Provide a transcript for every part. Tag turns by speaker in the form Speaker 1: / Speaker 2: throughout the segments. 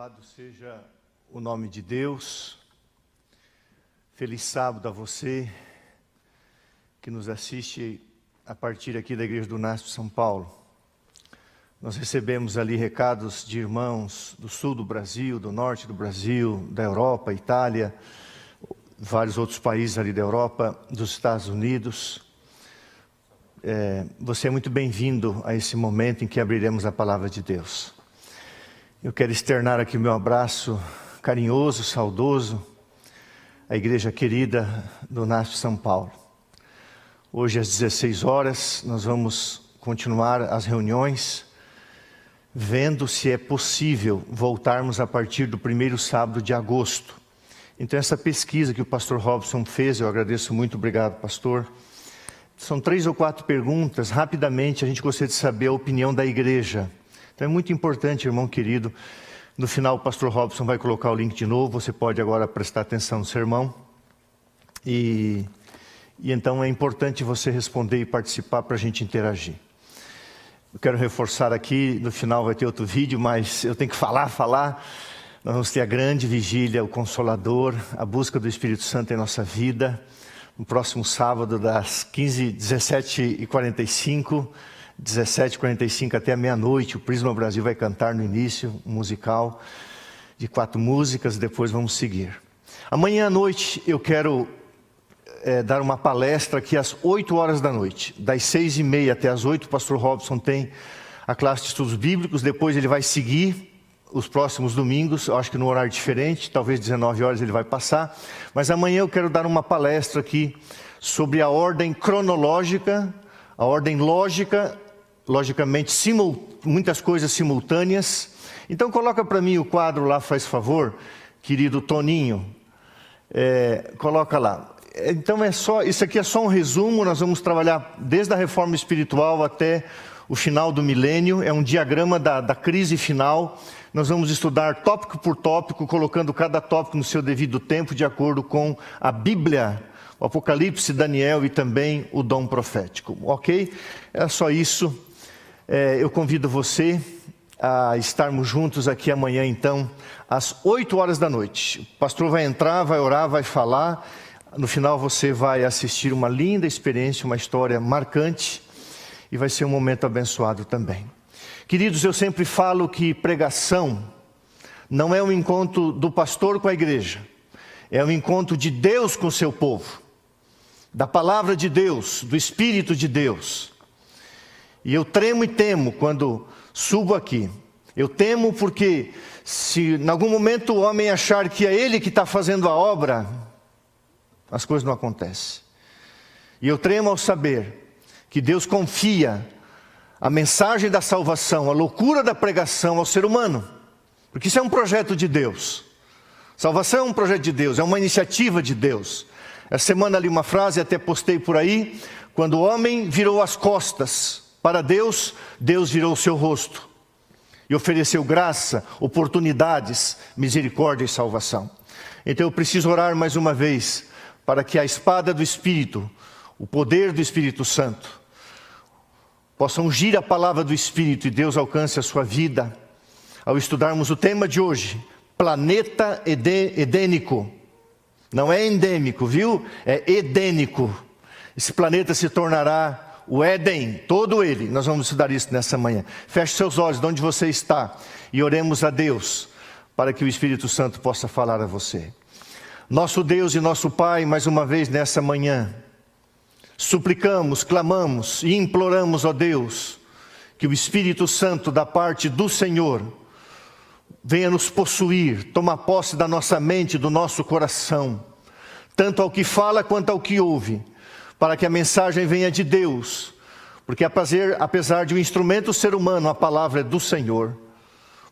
Speaker 1: Louvado seja o nome de Deus. Feliz sábado a você que nos assiste a partir aqui da Igreja do Nasp São Paulo. Nós recebemos ali recados de irmãos do sul do Brasil, do norte do Brasil, da Europa, Itália, vários outros países ali da Europa, dos Estados Unidos. É, você é muito bem-vindo a esse momento em que abriremos a palavra de Deus. Eu quero externar aqui o meu abraço carinhoso, saudoso à igreja querida do NASP São Paulo. Hoje às 16 horas nós vamos continuar as reuniões, vendo se é possível voltarmos a partir do primeiro sábado de agosto. Então essa pesquisa que o pastor Robson fez, eu agradeço muito, obrigado pastor. São três ou quatro perguntas, rapidamente a gente gostaria de saber a opinião da igreja então é muito importante, irmão querido. No final, o pastor Robson vai colocar o link de novo. Você pode agora prestar atenção no sermão. E, e então é importante você responder e participar para a gente interagir. Eu quero reforçar aqui, no final vai ter outro vídeo, mas eu tenho que falar, falar. Nós vamos ter a grande vigília, o Consolador, a busca do Espírito Santo em nossa vida. No próximo sábado, das 15, 17 e 45 17h45 até meia-noite, o Prisma Brasil vai cantar no início um musical de quatro músicas, depois vamos seguir. Amanhã à noite eu quero é, dar uma palestra aqui às 8 horas da noite, das seis e meia até as 8, o pastor Robson tem a classe de estudos bíblicos, depois ele vai seguir os próximos domingos, eu acho que no horário diferente, talvez 19 horas ele vai passar, mas amanhã eu quero dar uma palestra aqui sobre a ordem cronológica, a ordem lógica logicamente, muitas coisas simultâneas. Então, coloca para mim o quadro lá, faz favor, querido Toninho. É, coloca lá. Então, é só, isso aqui é só um resumo. Nós vamos trabalhar desde a reforma espiritual até o final do milênio. É um diagrama da, da crise final. Nós vamos estudar tópico por tópico, colocando cada tópico no seu devido tempo, de acordo com a Bíblia o Apocalipse, Daniel e também o dom profético. Ok? É só isso. É, eu convido você a estarmos juntos aqui amanhã, então, às 8 horas da noite. O pastor vai entrar, vai orar, vai falar. No final, você vai assistir uma linda experiência, uma história marcante e vai ser um momento abençoado também. Queridos, eu sempre falo que pregação não é um encontro do pastor com a igreja, é um encontro de Deus com o seu povo, da palavra de Deus, do Espírito de Deus. E eu tremo e temo quando subo aqui. Eu temo porque, se em algum momento o homem achar que é ele que está fazendo a obra, as coisas não acontecem. E eu tremo ao saber que Deus confia a mensagem da salvação, a loucura da pregação ao ser humano, porque isso é um projeto de Deus. Salvação é um projeto de Deus, é uma iniciativa de Deus. Essa semana li uma frase, até postei por aí, quando o homem virou as costas para Deus, Deus virou o seu rosto e ofereceu graça, oportunidades, misericórdia e salvação. Então eu preciso orar mais uma vez para que a espada do Espírito, o poder do Espírito Santo, possa ungir a palavra do Espírito e Deus alcance a sua vida ao estudarmos o tema de hoje, planeta edênico. Não é endêmico, viu? É edênico. Esse planeta se tornará o Éden, todo ele. Nós vamos estudar isso nessa manhã. Feche seus olhos de onde você está e oremos a Deus para que o Espírito Santo possa falar a você. Nosso Deus e nosso Pai, mais uma vez nessa manhã, suplicamos, clamamos e imploramos a Deus que o Espírito Santo da parte do Senhor venha nos possuir, tomar posse da nossa mente, do nosso coração, tanto ao que fala quanto ao que ouve para que a mensagem venha de Deus, porque apesar, de um instrumento ser humano, a palavra é do Senhor.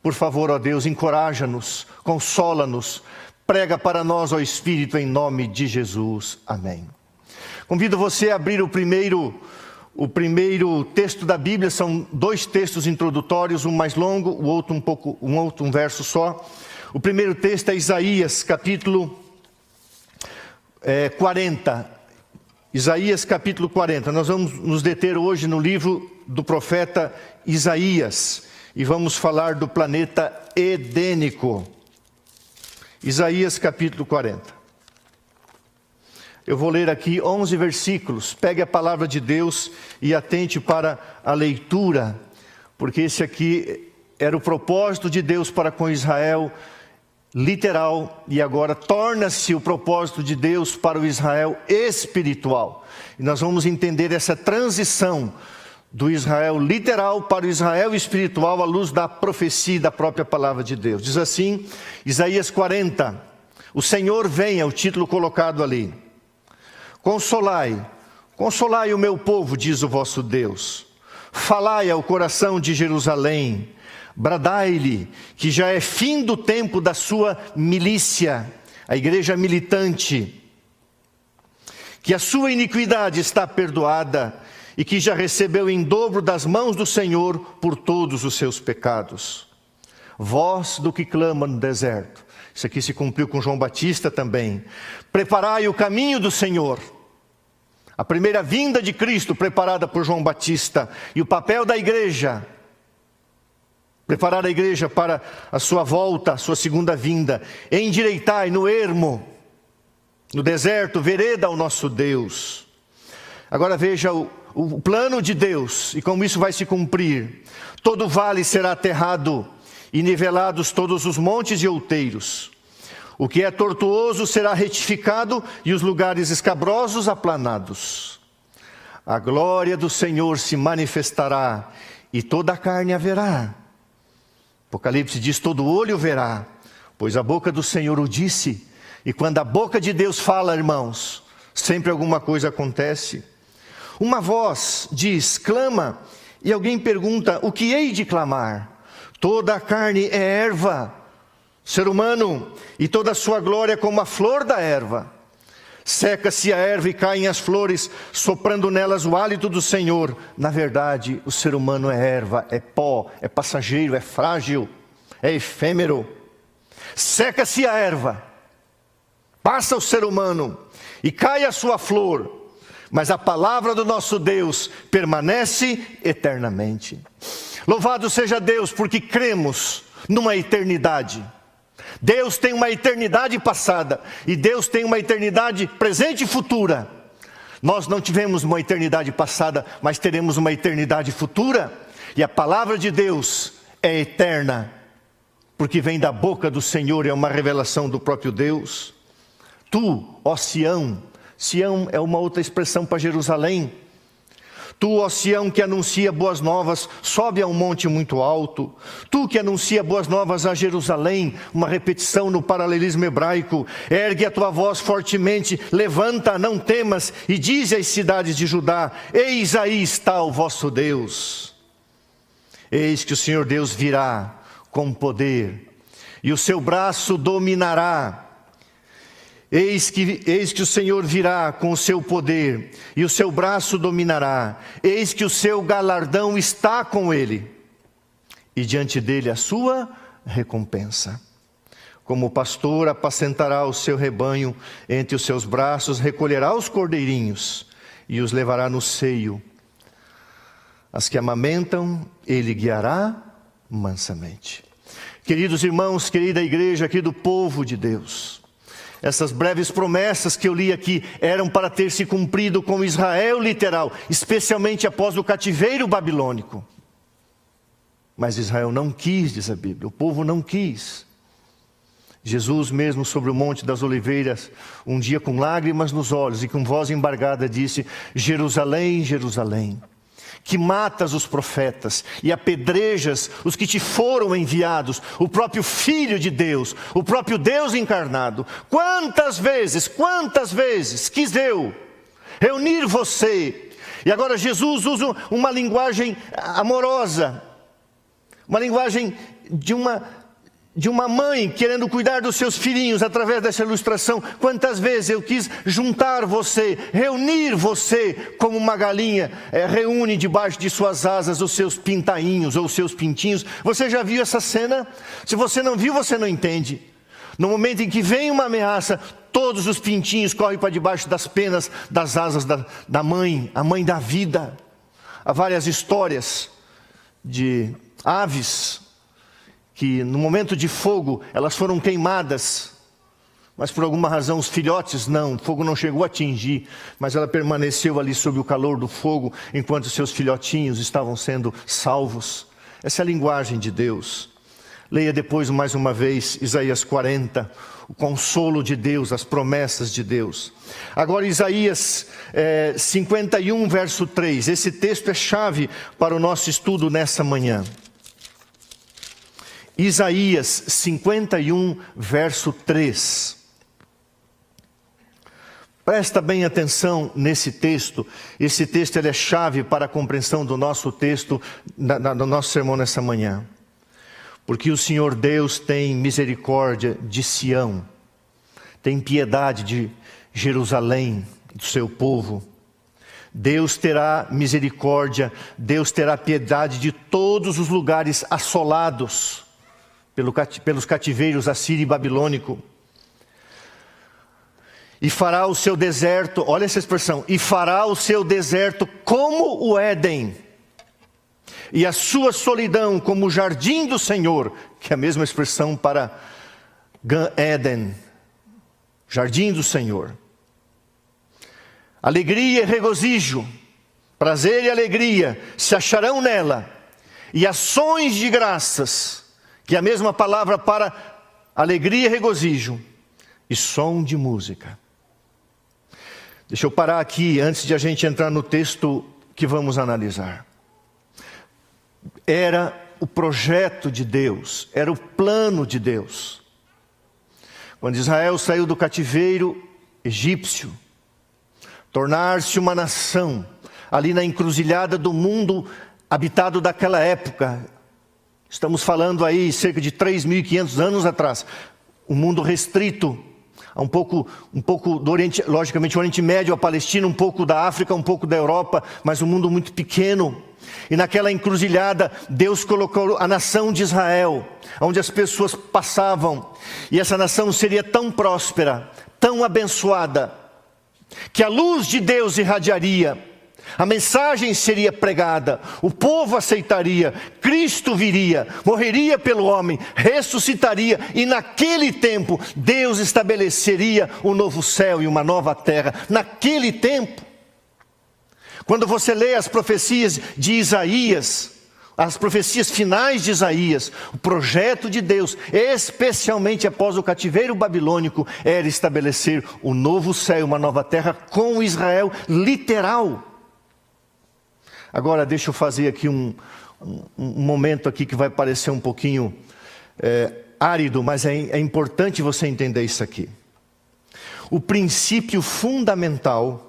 Speaker 1: Por favor, ó Deus, encoraja-nos, consola-nos, prega para nós, ó Espírito, em nome de Jesus. Amém. Convido você a abrir o primeiro, o primeiro texto da Bíblia, são dois textos introdutórios, um mais longo, o outro um pouco, um outro um verso só. O primeiro texto é Isaías, capítulo é, 40. Isaías capítulo 40. Nós vamos nos deter hoje no livro do profeta Isaías. e vamos falar do planeta edênico. Isaías capítulo 40. Eu vou ler aqui 11 versículos. Pegue a palavra de Deus e atente para a leitura, porque esse aqui era o propósito de Deus para com Israel literal e agora torna-se o propósito de Deus para o Israel espiritual. E nós vamos entender essa transição do Israel literal para o Israel espiritual à luz da profecia da própria palavra de Deus. Diz assim, Isaías 40: O Senhor vem, é o título colocado ali. Consolai, consolai o meu povo, diz o vosso Deus. Falai ao coração de Jerusalém, bradai-lhe que já é fim do tempo da sua milícia, a igreja militante, que a sua iniquidade está perdoada e que já recebeu em dobro das mãos do Senhor por todos os seus pecados. Voz do que clama no deserto. Isso aqui se cumpriu com João Batista também. Preparai o caminho do Senhor. A primeira vinda de Cristo preparada por João Batista e o papel da igreja preparar a igreja para a sua volta, a sua segunda vinda. Endireitai no ermo, no deserto, vereda ao nosso Deus. Agora veja o, o plano de Deus e como isso vai se cumprir. Todo vale será aterrado e nivelados todos os montes e outeiros. O que é tortuoso será retificado e os lugares escabrosos aplanados. A glória do Senhor se manifestará e toda a carne haverá. Apocalipse diz: todo olho verá, pois a boca do Senhor o disse. E quando a boca de Deus fala, irmãos, sempre alguma coisa acontece. Uma voz diz, clama, e alguém pergunta: O que hei de clamar? Toda a carne é erva, ser humano, e toda a sua glória como a flor da erva. Seca-se a erva e caem as flores, soprando nelas o hálito do Senhor. Na verdade, o ser humano é erva, é pó, é passageiro, é frágil, é efêmero. Seca-se a erva, passa o ser humano e cai a sua flor, mas a palavra do nosso Deus permanece eternamente. Louvado seja Deus, porque cremos numa eternidade. Deus tem uma eternidade passada e Deus tem uma eternidade presente e futura. Nós não tivemos uma eternidade passada, mas teremos uma eternidade futura, e a palavra de Deus é eterna, porque vem da boca do Senhor, é uma revelação do próprio Deus. Tu, ó Sião, Sião é uma outra expressão para Jerusalém. Tu, ó Sião, que anuncia boas novas, sobe a um monte muito alto. Tu que anuncia boas novas a Jerusalém, uma repetição no paralelismo hebraico. Ergue a tua voz fortemente, levanta, não temas, e dize às cidades de Judá: Eis aí está o vosso Deus. Eis que o Senhor Deus virá com poder, e o seu braço dominará Eis que, eis que o Senhor virá com o seu poder, e o seu braço dominará, eis que o seu galardão está com ele, e diante dele a sua recompensa. Como pastor apacentará o seu rebanho, entre os seus braços recolherá os cordeirinhos e os levará no seio. As que amamentam, ele guiará mansamente. Queridos irmãos, querida igreja aqui do povo de Deus, essas breves promessas que eu li aqui eram para ter se cumprido com Israel literal, especialmente após o cativeiro babilônico. Mas Israel não quis, diz a Bíblia, o povo não quis. Jesus, mesmo sobre o Monte das Oliveiras, um dia com lágrimas nos olhos e com voz embargada, disse: Jerusalém, Jerusalém que matas os profetas e apedrejas os que te foram enviados, o próprio Filho de Deus, o próprio Deus encarnado. Quantas vezes, quantas vezes quis eu reunir você. E agora Jesus usa uma linguagem amorosa, uma linguagem de uma de uma mãe querendo cuidar dos seus filhinhos através dessa ilustração. Quantas vezes eu quis juntar você, reunir você como uma galinha é, reúne debaixo de suas asas os seus pintainhos ou os seus pintinhos. Você já viu essa cena? Se você não viu, você não entende. No momento em que vem uma ameaça, todos os pintinhos correm para debaixo das penas das asas da, da mãe, a mãe da vida. Há várias histórias de aves que no momento de fogo elas foram queimadas, mas por alguma razão os filhotes não, o fogo não chegou a atingir, mas ela permaneceu ali sob o calor do fogo enquanto seus filhotinhos estavam sendo salvos. Essa é a linguagem de Deus. Leia depois mais uma vez Isaías 40, o consolo de Deus, as promessas de Deus. Agora, Isaías é, 51, verso 3. Esse texto é chave para o nosso estudo nessa manhã. Isaías 51, verso 3. Presta bem atenção nesse texto. Esse texto é chave para a compreensão do nosso texto, do nosso sermão nessa manhã porque o Senhor Deus tem misericórdia de Sião, tem piedade de Jerusalém, do seu povo. Deus terá misericórdia, Deus terá piedade de todos os lugares assolados pelo, pelos cativeiros assírio e babilônico. E fará o seu deserto, olha essa expressão, e fará o seu deserto como o Éden e a sua solidão como o jardim do Senhor, que é a mesma expressão para Gan Eden, jardim do Senhor. Alegria e regozijo, prazer e alegria se acharão nela, e ações de graças, que é a mesma palavra para alegria e regozijo, e som de música. Deixa eu parar aqui antes de a gente entrar no texto que vamos analisar era o projeto de Deus, era o plano de Deus. Quando Israel saiu do cativeiro egípcio, tornar-se uma nação, ali na encruzilhada do mundo habitado daquela época, estamos falando aí cerca de 3.500 anos atrás, um mundo restrito, um pouco, um pouco do Oriente, logicamente o Oriente Médio, a Palestina, um pouco da África, um pouco da Europa, mas um mundo muito pequeno. E naquela encruzilhada, Deus colocou a nação de Israel, onde as pessoas passavam, e essa nação seria tão próspera, tão abençoada, que a luz de Deus irradiaria, a mensagem seria pregada, o povo aceitaria, Cristo viria, morreria pelo homem, ressuscitaria, e naquele tempo Deus estabeleceria um novo céu e uma nova terra. Naquele tempo, quando você lê as profecias de Isaías, as profecias finais de Isaías, o projeto de Deus, especialmente após o cativeiro babilônico, era estabelecer um novo céu, uma nova terra com Israel literal. Agora deixa eu fazer aqui um, um, um momento aqui que vai parecer um pouquinho é, árido, mas é, é importante você entender isso aqui. O princípio fundamental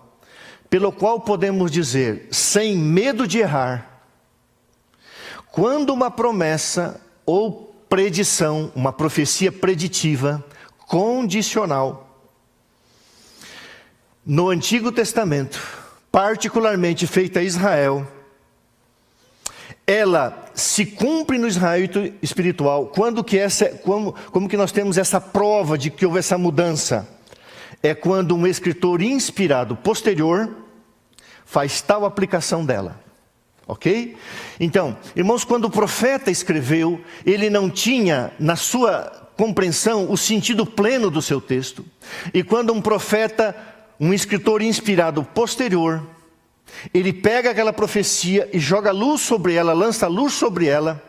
Speaker 1: pelo qual podemos dizer, sem medo de errar, quando uma promessa ou predição, uma profecia preditiva, condicional, no Antigo Testamento, particularmente feita a Israel, ela se cumpre no Israel espiritual. Quando que essa, como, como que nós temos essa prova de que houve essa mudança? é quando um escritor inspirado posterior faz tal aplicação dela. Ok? Então, irmãos, quando o profeta escreveu, ele não tinha na sua compreensão o sentido pleno do seu texto. E quando um profeta, um escritor inspirado posterior, ele pega aquela profecia e joga luz sobre ela, lança luz sobre ela,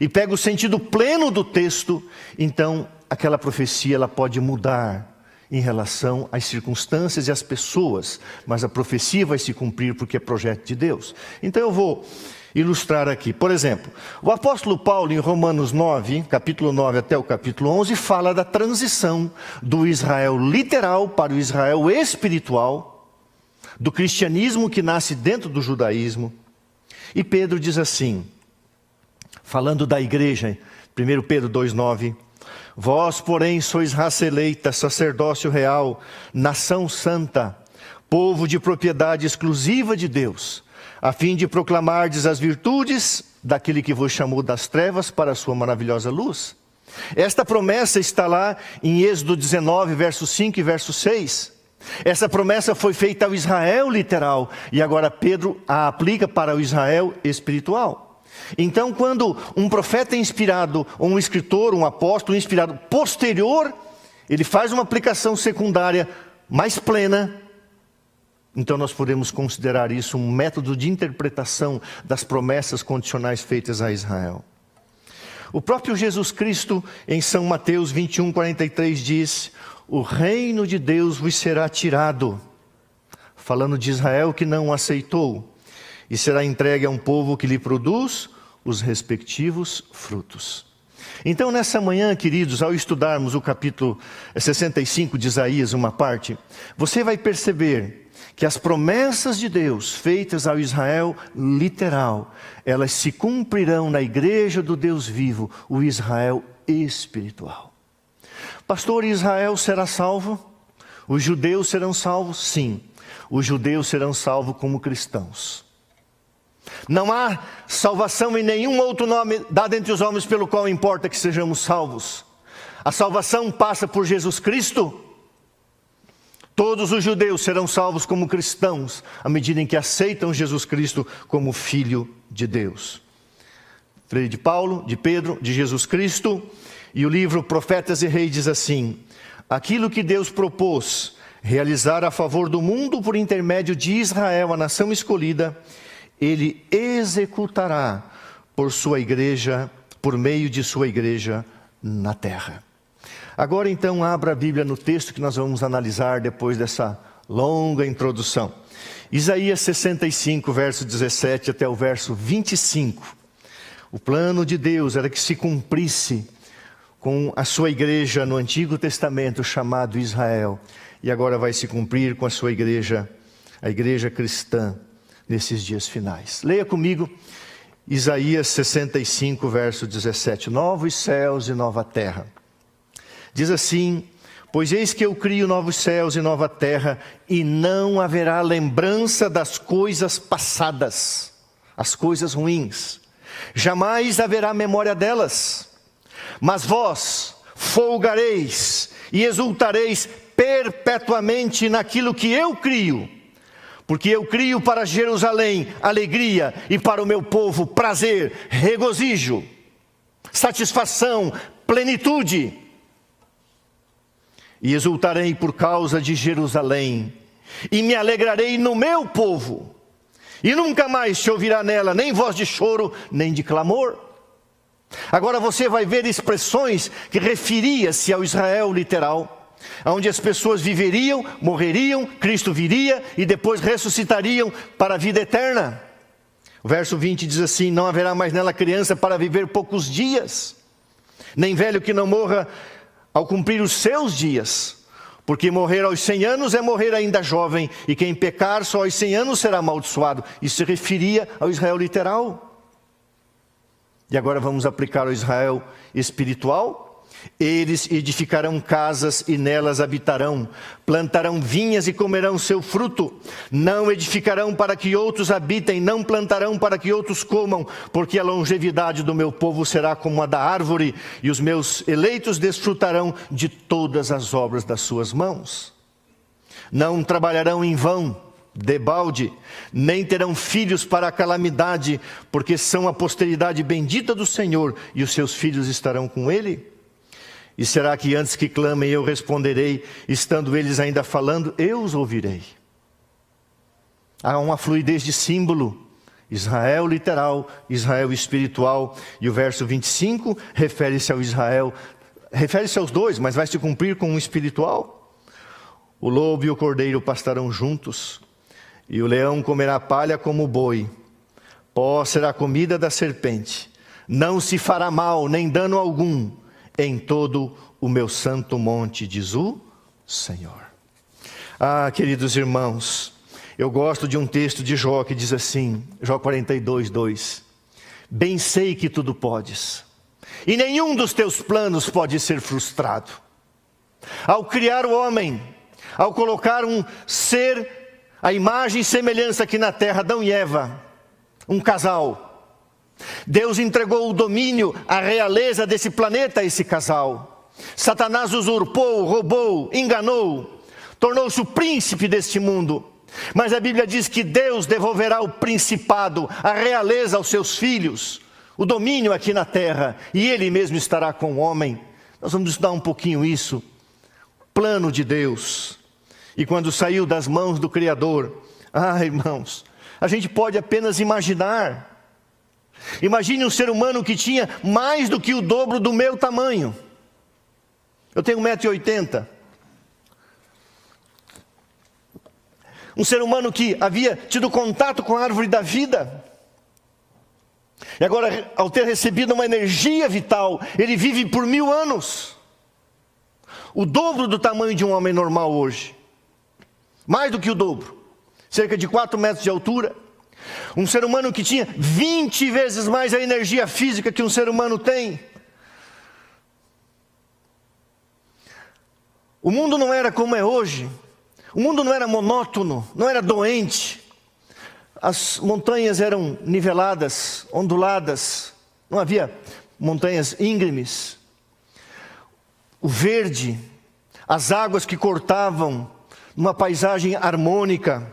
Speaker 1: e pega o sentido pleno do texto, então aquela profecia ela pode mudar em relação às circunstâncias e às pessoas, mas a profecia vai se cumprir porque é projeto de Deus. Então eu vou ilustrar aqui. Por exemplo, o apóstolo Paulo, em Romanos 9, capítulo 9 até o capítulo 11, fala da transição do Israel literal para o Israel espiritual, do cristianismo que nasce dentro do judaísmo. E Pedro diz assim, falando da igreja, 1 Pedro 2,9. Vós, porém, sois raça eleita, sacerdócio real, nação santa, povo de propriedade exclusiva de Deus, a fim de proclamardes as virtudes daquele que vos chamou das trevas para a sua maravilhosa luz. Esta promessa está lá em Êxodo 19, verso 5 e verso 6. Essa promessa foi feita ao Israel literal e agora Pedro a aplica para o Israel espiritual. Então, quando um profeta inspirado, ou um escritor, um apóstolo inspirado posterior, ele faz uma aplicação secundária mais plena, então nós podemos considerar isso um método de interpretação das promessas condicionais feitas a Israel. O próprio Jesus Cristo, em São Mateus 21, 43, diz: O reino de Deus vos será tirado, falando de Israel que não o aceitou, e será entregue a um povo que lhe produz os respectivos frutos. Então, nessa manhã, queridos, ao estudarmos o capítulo 65 de Isaías, uma parte, você vai perceber que as promessas de Deus feitas ao Israel literal, elas se cumprirão na igreja do Deus vivo, o Israel espiritual. Pastor, Israel será salvo? Os judeus serão salvos? Sim. Os judeus serão salvos como cristãos. Não há salvação em nenhum outro nome dado entre os homens pelo qual importa que sejamos salvos. A salvação passa por Jesus Cristo Todos os judeus serão salvos como cristãos à medida em que aceitam Jesus Cristo como Filho de Deus. Freire de Paulo, de Pedro, de Jesus Cristo, e o livro Profetas e Reis diz assim: aquilo que Deus propôs realizar a favor do mundo por intermédio de Israel, a nação escolhida, ele executará por sua igreja, por meio de sua igreja na terra. Agora então abra a Bíblia no texto que nós vamos analisar depois dessa longa introdução. Isaías 65, verso 17 até o verso 25. O plano de Deus era que se cumprisse com a sua igreja no Antigo Testamento chamado Israel, e agora vai se cumprir com a sua igreja, a igreja cristã, nesses dias finais. Leia comigo Isaías 65, verso 17: Novos céus e nova terra Diz assim: Pois eis que eu crio novos céus e nova terra, e não haverá lembrança das coisas passadas, as coisas ruins. Jamais haverá memória delas. Mas vós folgareis e exultareis perpetuamente naquilo que eu crio. Porque eu crio para Jerusalém alegria e para o meu povo prazer, regozijo, satisfação, plenitude e exultarei por causa de Jerusalém, e me alegrarei no meu povo, e nunca mais se ouvirá nela nem voz de choro, nem de clamor. Agora você vai ver expressões que referia-se ao Israel literal, onde as pessoas viveriam, morreriam, Cristo viria e depois ressuscitariam para a vida eterna. O verso 20 diz assim: Não haverá mais nela criança para viver poucos dias, nem velho que não morra ao cumprir os seus dias. Porque morrer aos 100 anos é morrer ainda jovem, e quem pecar só aos 100 anos será amaldiçoado. Isso se referia ao Israel literal. E agora vamos aplicar ao Israel espiritual, eles edificarão casas e nelas habitarão, plantarão vinhas e comerão seu fruto. Não edificarão para que outros habitem, não plantarão para que outros comam, porque a longevidade do meu povo será como a da árvore, e os meus eleitos desfrutarão de todas as obras das suas mãos. Não trabalharão em vão, debalde, nem terão filhos para a calamidade, porque são a posteridade bendita do Senhor, e os seus filhos estarão com ele. E será que antes que clamem eu responderei, estando eles ainda falando, eu os ouvirei? Há uma fluidez de símbolo. Israel literal, Israel espiritual, e o verso 25 refere-se ao Israel, refere-se aos dois, mas vai se cumprir com um espiritual. O lobo e o cordeiro pastarão juntos, e o leão comerá palha como o boi, pó será comida da serpente, não se fará mal nem dano algum em todo o meu santo monte, diz o Senhor. Ah, queridos irmãos, eu gosto de um texto de Jó que diz assim, Jó 42, 2: Bem sei que tudo podes, e nenhum dos teus planos pode ser frustrado. Ao criar o homem, ao colocar um ser, a imagem e semelhança aqui na terra, Adão e Eva, um casal, Deus entregou o domínio, a realeza desse planeta a esse casal. Satanás usurpou, roubou, enganou, tornou-se o príncipe deste mundo. Mas a Bíblia diz que Deus devolverá o principado, a realeza aos seus filhos, o domínio aqui na terra, e ele mesmo estará com o homem. Nós vamos estudar um pouquinho isso. Plano de Deus. E quando saiu das mãos do Criador, ah, irmãos, a gente pode apenas imaginar. Imagine um ser humano que tinha mais do que o dobro do meu tamanho. Eu tenho 1,80m. Um ser humano que havia tido contato com a árvore da vida. E agora, ao ter recebido uma energia vital, ele vive por mil anos. O dobro do tamanho de um homem normal hoje. Mais do que o dobro. Cerca de 4 metros de altura. Um ser humano que tinha 20 vezes mais a energia física que um ser humano tem. O mundo não era como é hoje. O mundo não era monótono, não era doente. As montanhas eram niveladas, onduladas, não havia montanhas íngremes. O verde, as águas que cortavam uma paisagem harmônica,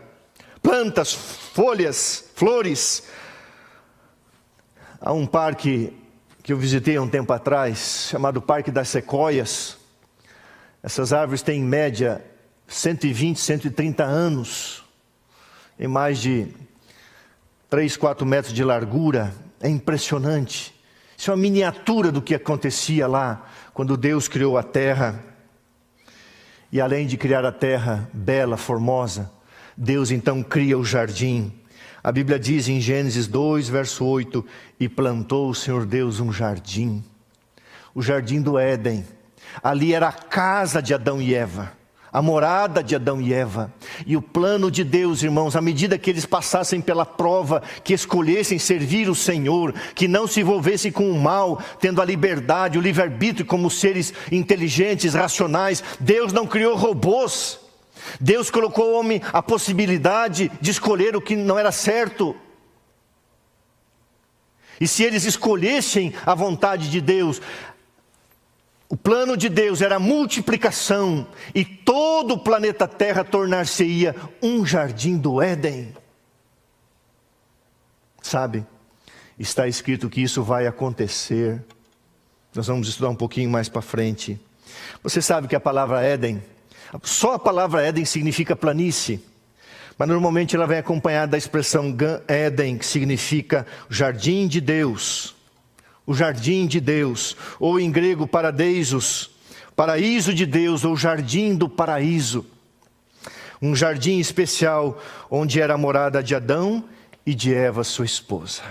Speaker 1: plantas, folhas, flores. Há um parque que eu visitei há um tempo atrás, chamado Parque das Sequoias. Essas árvores têm em média 120, 130 anos, em mais de 3, 4 metros de largura, é impressionante. Isso é uma miniatura do que acontecia lá quando Deus criou a terra. E além de criar a terra bela, formosa, Deus então cria o jardim. A Bíblia diz em Gênesis 2, verso 8: E plantou o Senhor Deus um jardim, o jardim do Éden. Ali era a casa de Adão e Eva a morada de Adão e Eva. E o plano de Deus, irmãos, à medida que eles passassem pela prova, que escolhessem servir o Senhor, que não se envolvessem com o mal, tendo a liberdade, o livre-arbítrio como seres inteligentes, racionais, Deus não criou robôs. Deus colocou ao homem a possibilidade de escolher o que não era certo. E se eles escolhessem a vontade de Deus, o plano de Deus era a multiplicação e todo o planeta Terra tornar-se-ia um jardim do Éden. Sabe, está escrito que isso vai acontecer. Nós vamos estudar um pouquinho mais para frente. Você sabe que a palavra Éden, só a palavra Éden significa planície, mas normalmente ela vem acompanhada da expressão Éden, que significa jardim de Deus o jardim de Deus, ou em grego paradeisos, paraíso de Deus, ou jardim do paraíso. Um jardim especial onde era a morada de Adão e de Eva, sua esposa.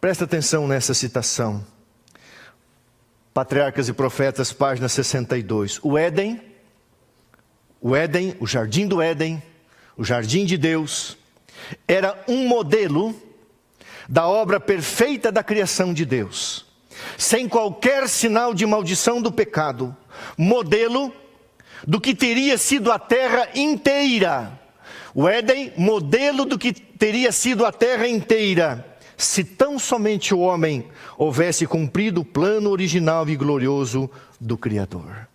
Speaker 1: Presta atenção nessa citação. Patriarcas e Profetas, página 62. O Éden, o Éden, o jardim do Éden, o jardim de Deus, era um modelo da obra perfeita da criação de Deus, sem qualquer sinal de maldição do pecado, modelo do que teria sido a terra inteira. O Éden, modelo do que teria sido a terra inteira, se tão somente o homem houvesse cumprido o plano original e glorioso do Criador.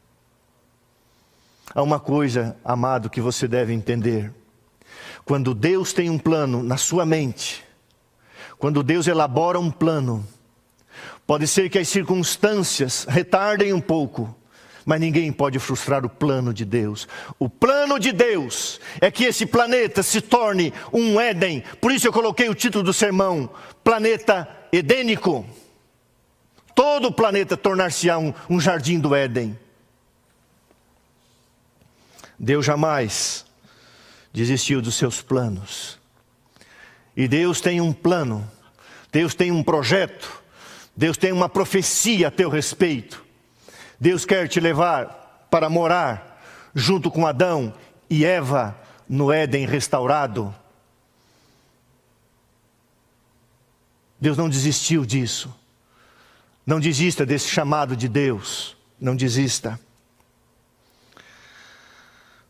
Speaker 1: Há uma coisa, amado, que você deve entender. Quando Deus tem um plano na sua mente, quando Deus elabora um plano, pode ser que as circunstâncias retardem um pouco, mas ninguém pode frustrar o plano de Deus. O plano de Deus é que esse planeta se torne um Éden. Por isso eu coloquei o título do sermão: Planeta Edênico. Todo o planeta tornar-se-á um, um jardim do Éden. Deus jamais desistiu dos seus planos. E Deus tem um plano, Deus tem um projeto, Deus tem uma profecia a teu respeito. Deus quer te levar para morar junto com Adão e Eva no Éden restaurado. Deus não desistiu disso. Não desista desse chamado de Deus. Não desista.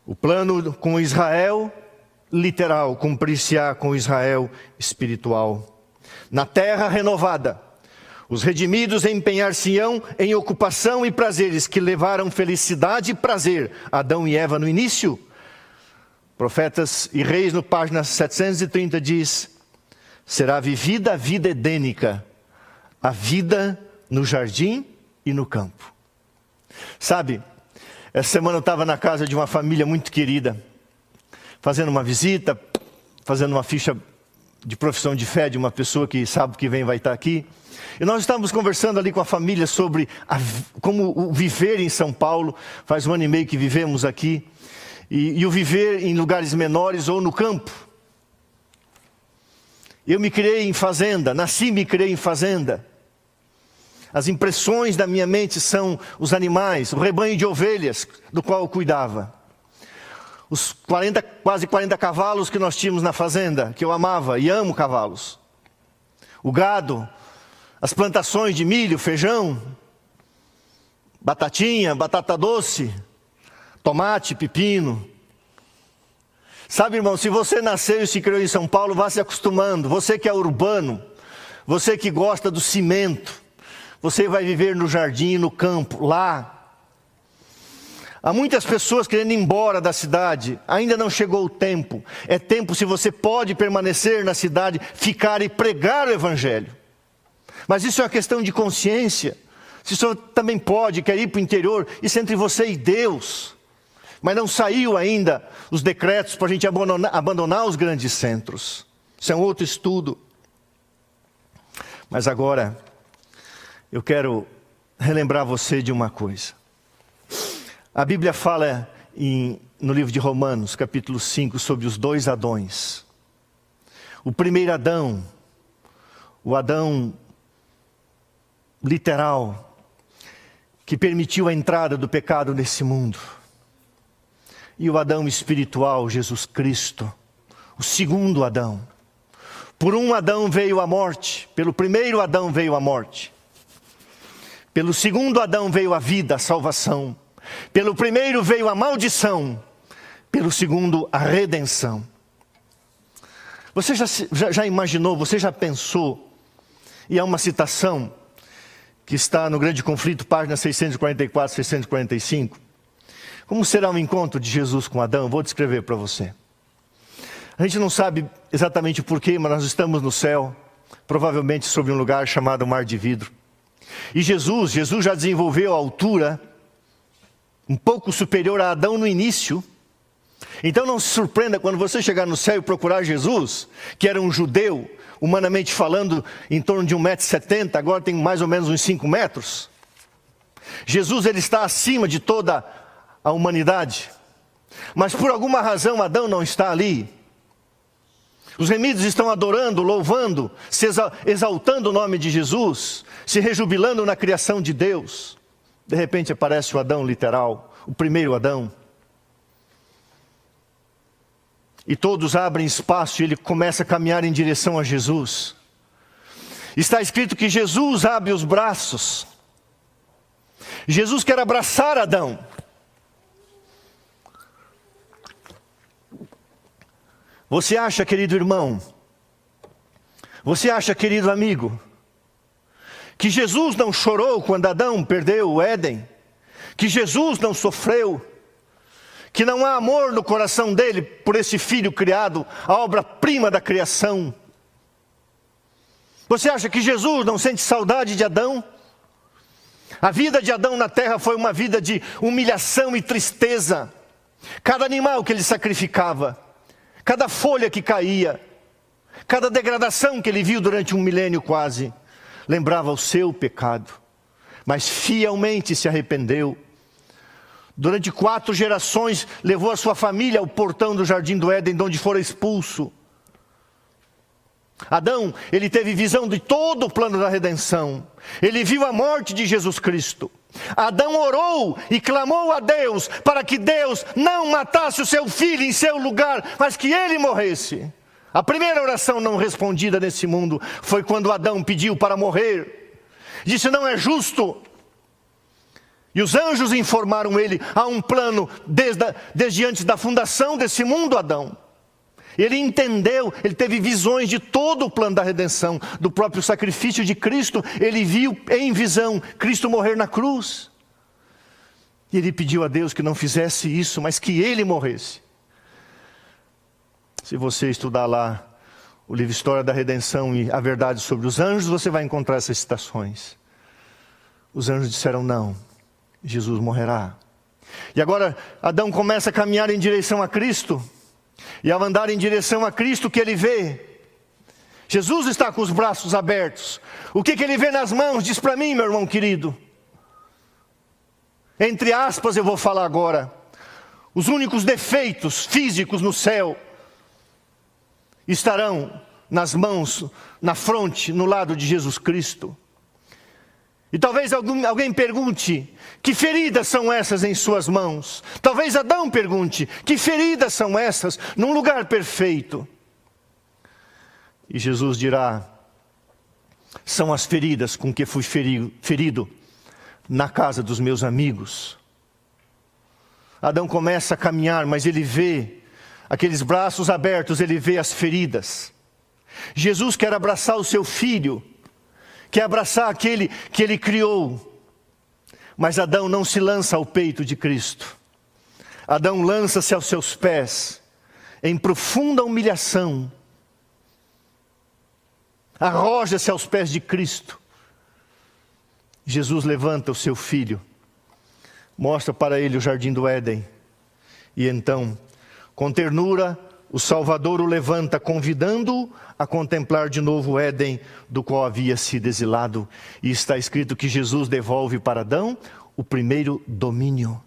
Speaker 1: O plano com Israel literal cumprir-se-á com Israel espiritual. Na terra renovada, os redimidos empenhar-se-ão em ocupação e prazeres que levaram felicidade e prazer a Adão e Eva no início. Profetas e Reis, no página 730, diz: será vivida a vida edênica, a vida no jardim e no campo. Sabe, essa semana eu estava na casa de uma família muito querida, fazendo uma visita, fazendo uma ficha de profissão de fé de uma pessoa que sabe que vem vai estar aqui. E nós estávamos conversando ali com a família sobre a, como o viver em São Paulo. Faz um ano e meio que vivemos aqui. E, e o viver em lugares menores ou no campo. Eu me criei em fazenda, nasci e me criei em fazenda. As impressões da minha mente são os animais, o rebanho de ovelhas do qual eu cuidava. Os 40, quase 40 cavalos que nós tínhamos na fazenda, que eu amava e amo cavalos. O gado, as plantações de milho, feijão, batatinha, batata doce, tomate, pepino. Sabe, irmão, se você nasceu e se criou em São Paulo, vá se acostumando. Você que é urbano, você que gosta do cimento, você vai viver no jardim, no campo, lá. Há muitas pessoas querendo ir embora da cidade, ainda não chegou o tempo. É tempo, se você pode permanecer na cidade, ficar e pregar o Evangelho. Mas isso é uma questão de consciência. Se senhor também pode, quer ir para o interior, isso é entre você e Deus. Mas não saiu ainda os decretos para a gente abandonar, abandonar os grandes centros. Isso é um outro estudo. Mas agora, eu quero relembrar você de uma coisa. A Bíblia fala em, no livro de Romanos, capítulo 5, sobre os dois Adões. O primeiro Adão, o Adão literal, que permitiu a entrada do pecado nesse mundo. E o Adão espiritual, Jesus Cristo, o segundo Adão. Por um Adão veio a morte, pelo primeiro Adão veio a morte. Pelo segundo Adão veio a vida, a salvação. Pelo primeiro veio a maldição. Pelo segundo, a redenção. Você já, já, já imaginou, você já pensou? E há uma citação que está no Grande Conflito, página 644, 645. Como será o encontro de Jesus com Adão? Vou descrever para você. A gente não sabe exatamente porquê, mas nós estamos no céu, provavelmente sobre um lugar chamado Mar de Vidro. E Jesus, Jesus já desenvolveu a altura um pouco superior a Adão no início. Então não se surpreenda quando você chegar no céu e procurar Jesus, que era um judeu, humanamente falando, em torno de 1,70m, agora tem mais ou menos uns 5 metros. Jesus ele está acima de toda a humanidade. Mas por alguma razão Adão não está ali. Os remidos estão adorando, louvando, se exaltando o nome de Jesus, se rejubilando na criação de Deus. De repente aparece o Adão literal, o primeiro Adão. E todos abrem espaço e ele começa a caminhar em direção a Jesus. Está escrito que Jesus abre os braços. Jesus quer abraçar Adão. Você acha, querido irmão, você acha, querido amigo, que Jesus não chorou quando Adão perdeu o Éden? Que Jesus não sofreu? Que não há amor no coração dele por esse filho criado, a obra-prima da criação? Você acha que Jesus não sente saudade de Adão? A vida de Adão na terra foi uma vida de humilhação e tristeza. Cada animal que ele sacrificava, cada folha que caía, cada degradação que ele viu durante um milênio quase, lembrava o seu pecado, mas fielmente se arrependeu. Durante quatro gerações, levou a sua família ao portão do jardim do Éden, de onde fora expulso. Adão, ele teve visão de todo o plano da redenção. Ele viu a morte de Jesus Cristo. Adão orou e clamou a Deus para que Deus não matasse o seu filho em seu lugar, mas que ele morresse. A primeira oração não respondida nesse mundo foi quando Adão pediu para morrer. Disse: Não é justo. E os anjos informaram ele: há um plano desde, desde antes da fundação desse mundo, Adão. Ele entendeu, ele teve visões de todo o plano da redenção, do próprio sacrifício de Cristo. Ele viu em visão Cristo morrer na cruz. E ele pediu a Deus que não fizesse isso, mas que ele morresse. Se você estudar lá o livro História da Redenção e a Verdade sobre os Anjos, você vai encontrar essas citações. Os anjos disseram não, Jesus morrerá. E agora Adão começa a caminhar em direção a Cristo, e ao andar em direção a Cristo, que ele vê? Jesus está com os braços abertos. O que, que ele vê nas mãos? Diz para mim, meu irmão querido. Entre aspas, eu vou falar agora. Os únicos defeitos físicos no céu estarão nas mãos, na fronte, no lado de Jesus Cristo. E talvez algum, alguém pergunte: que feridas são essas em suas mãos? Talvez Adão pergunte: que feridas são essas num lugar perfeito? E Jesus dirá: são as feridas com que fui ferido, ferido na casa dos meus amigos. Adão começa a caminhar, mas ele vê aqueles braços abertos, ele vê as feridas. Jesus quer abraçar o seu filho, quer abraçar aquele que ele criou. Mas Adão não se lança ao peito de Cristo. Adão lança-se aos seus pés, em profunda humilhação. Arroja-se aos pés de Cristo. Jesus levanta o seu filho, mostra para ele o jardim do Éden, e então com ternura, o Salvador o levanta, convidando-o a contemplar de novo o Éden, do qual havia sido exilado. E está escrito que Jesus devolve para Adão o primeiro domínio.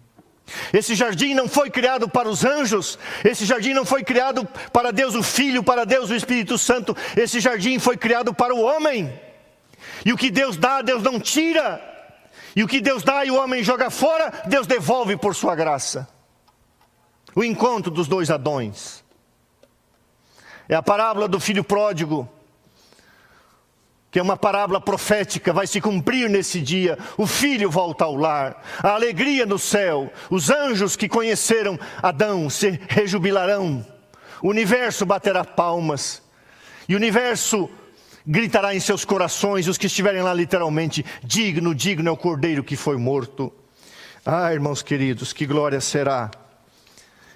Speaker 1: Esse jardim não foi criado para os anjos, esse jardim não foi criado para Deus o Filho, para Deus o Espírito Santo, esse jardim foi criado para o homem. E o que Deus dá, Deus não tira. E o que Deus dá e o homem joga fora, Deus devolve por sua graça o encontro dos dois Adões. É a parábola do filho pródigo, que é uma parábola profética, vai se cumprir nesse dia. O filho volta ao lar, a alegria no céu, os anjos que conheceram Adão se rejubilarão, o universo baterá palmas, e o universo gritará em seus corações, os que estiverem lá literalmente: digno, digno é o cordeiro que foi morto. Ah, irmãos queridos, que glória será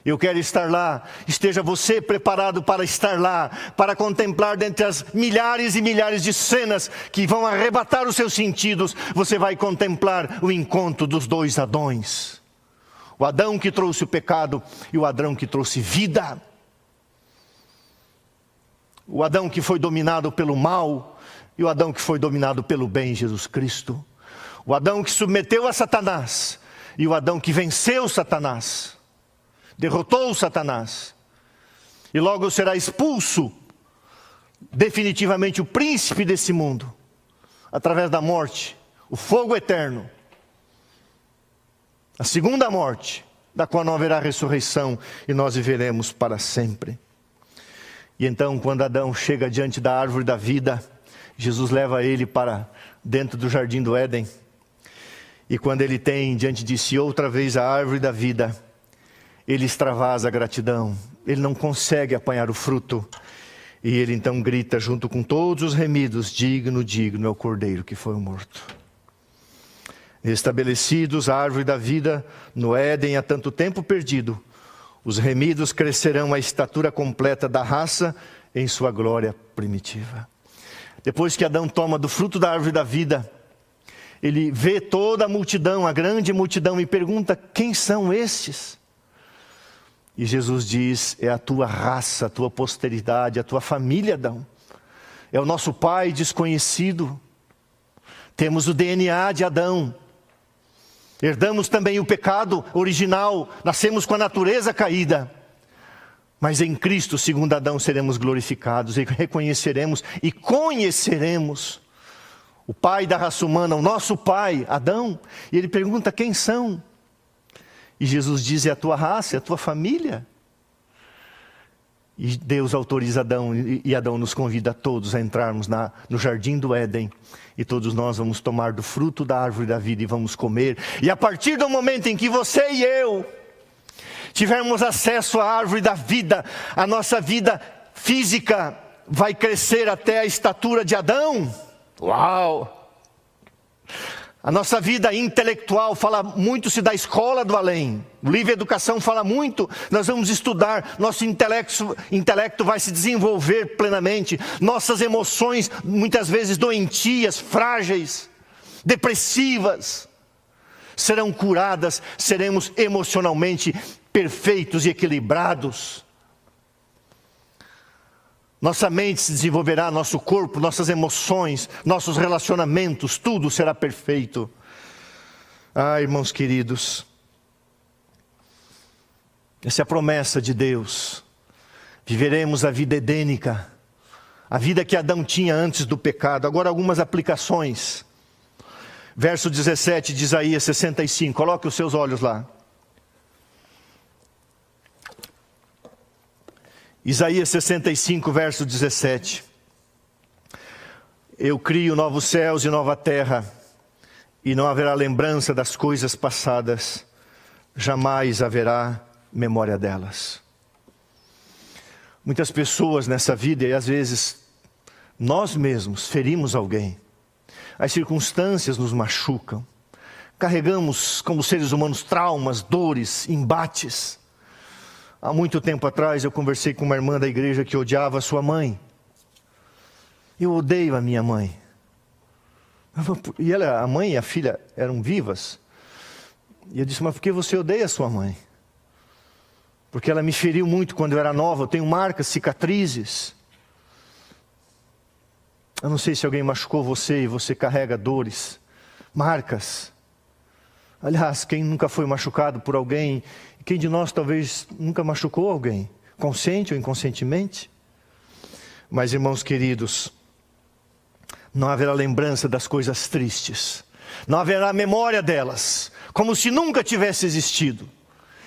Speaker 1: eu quero estar lá. Esteja você preparado para estar lá, para contemplar dentre as milhares e milhares de cenas que vão arrebatar os seus sentidos. Você vai contemplar o encontro dos dois Adões: o Adão que trouxe o pecado e o Adão que trouxe vida. O Adão que foi dominado pelo mal e o Adão que foi dominado pelo bem, Jesus Cristo. O Adão que submeteu a Satanás e o Adão que venceu Satanás derrotou Satanás. E logo será expulso definitivamente o príncipe desse mundo, através da morte, o fogo eterno. A segunda morte, da qual não haverá ressurreição e nós viveremos para sempre. E então, quando Adão chega diante da árvore da vida, Jesus leva ele para dentro do jardim do Éden. E quando ele tem diante de si outra vez a árvore da vida, ele extravasa a gratidão, ele não consegue apanhar o fruto. E ele então grita junto com todos os remidos: Digno, digno é o cordeiro que foi morto. Estabelecidos a árvore da vida no Éden há tanto tempo perdido, os remidos crescerão à estatura completa da raça em sua glória primitiva. Depois que Adão toma do fruto da árvore da vida, ele vê toda a multidão, a grande multidão, e pergunta: quem são estes? E Jesus diz: é a tua raça, a tua posteridade, a tua família, Adão. É o nosso pai desconhecido. Temos o DNA de Adão. Herdamos também o pecado original, nascemos com a natureza caída. Mas em Cristo, segundo Adão, seremos glorificados e reconheceremos e conheceremos o pai da raça humana, o nosso pai, Adão. E ele pergunta: quem são? E Jesus diz: é a tua raça, é a tua família. E Deus autoriza Adão, e Adão nos convida a todos a entrarmos na, no jardim do Éden. E todos nós vamos tomar do fruto da árvore da vida e vamos comer. E a partir do momento em que você e eu tivermos acesso à árvore da vida, a nossa vida física vai crescer até a estatura de Adão. Uau! A nossa vida intelectual fala muito-se da escola do além. O livre educação fala muito, nós vamos estudar, nosso intelecto, intelecto vai se desenvolver plenamente, nossas emoções, muitas vezes doentias, frágeis, depressivas, serão curadas, seremos emocionalmente perfeitos e equilibrados. Nossa mente se desenvolverá, nosso corpo, nossas emoções, nossos relacionamentos, tudo será perfeito. Ah, irmãos queridos, essa é a promessa de Deus. Viveremos a vida edênica, a vida que Adão tinha antes do pecado. Agora, algumas aplicações. Verso 17 de Isaías 65, coloque os seus olhos lá. Isaías 65, verso 17. Eu crio novos céus e nova terra, e não haverá lembrança das coisas passadas, jamais haverá memória delas. Muitas pessoas nessa vida, e às vezes nós mesmos ferimos alguém, as circunstâncias nos machucam, carregamos como seres humanos traumas, dores, embates. Há muito tempo atrás eu conversei com uma irmã da igreja que odiava sua mãe. Eu odeio a minha mãe. E ela, a mãe e a filha eram vivas. E eu disse: Mas por que você odeia a sua mãe? Porque ela me feriu muito quando eu era nova. Eu tenho marcas, cicatrizes. Eu não sei se alguém machucou você e você carrega dores, marcas. Aliás, quem nunca foi machucado por alguém quem de nós talvez nunca machucou alguém, consciente ou inconscientemente? Mas, irmãos queridos, não haverá lembrança das coisas tristes, não haverá memória delas, como se nunca tivesse existido.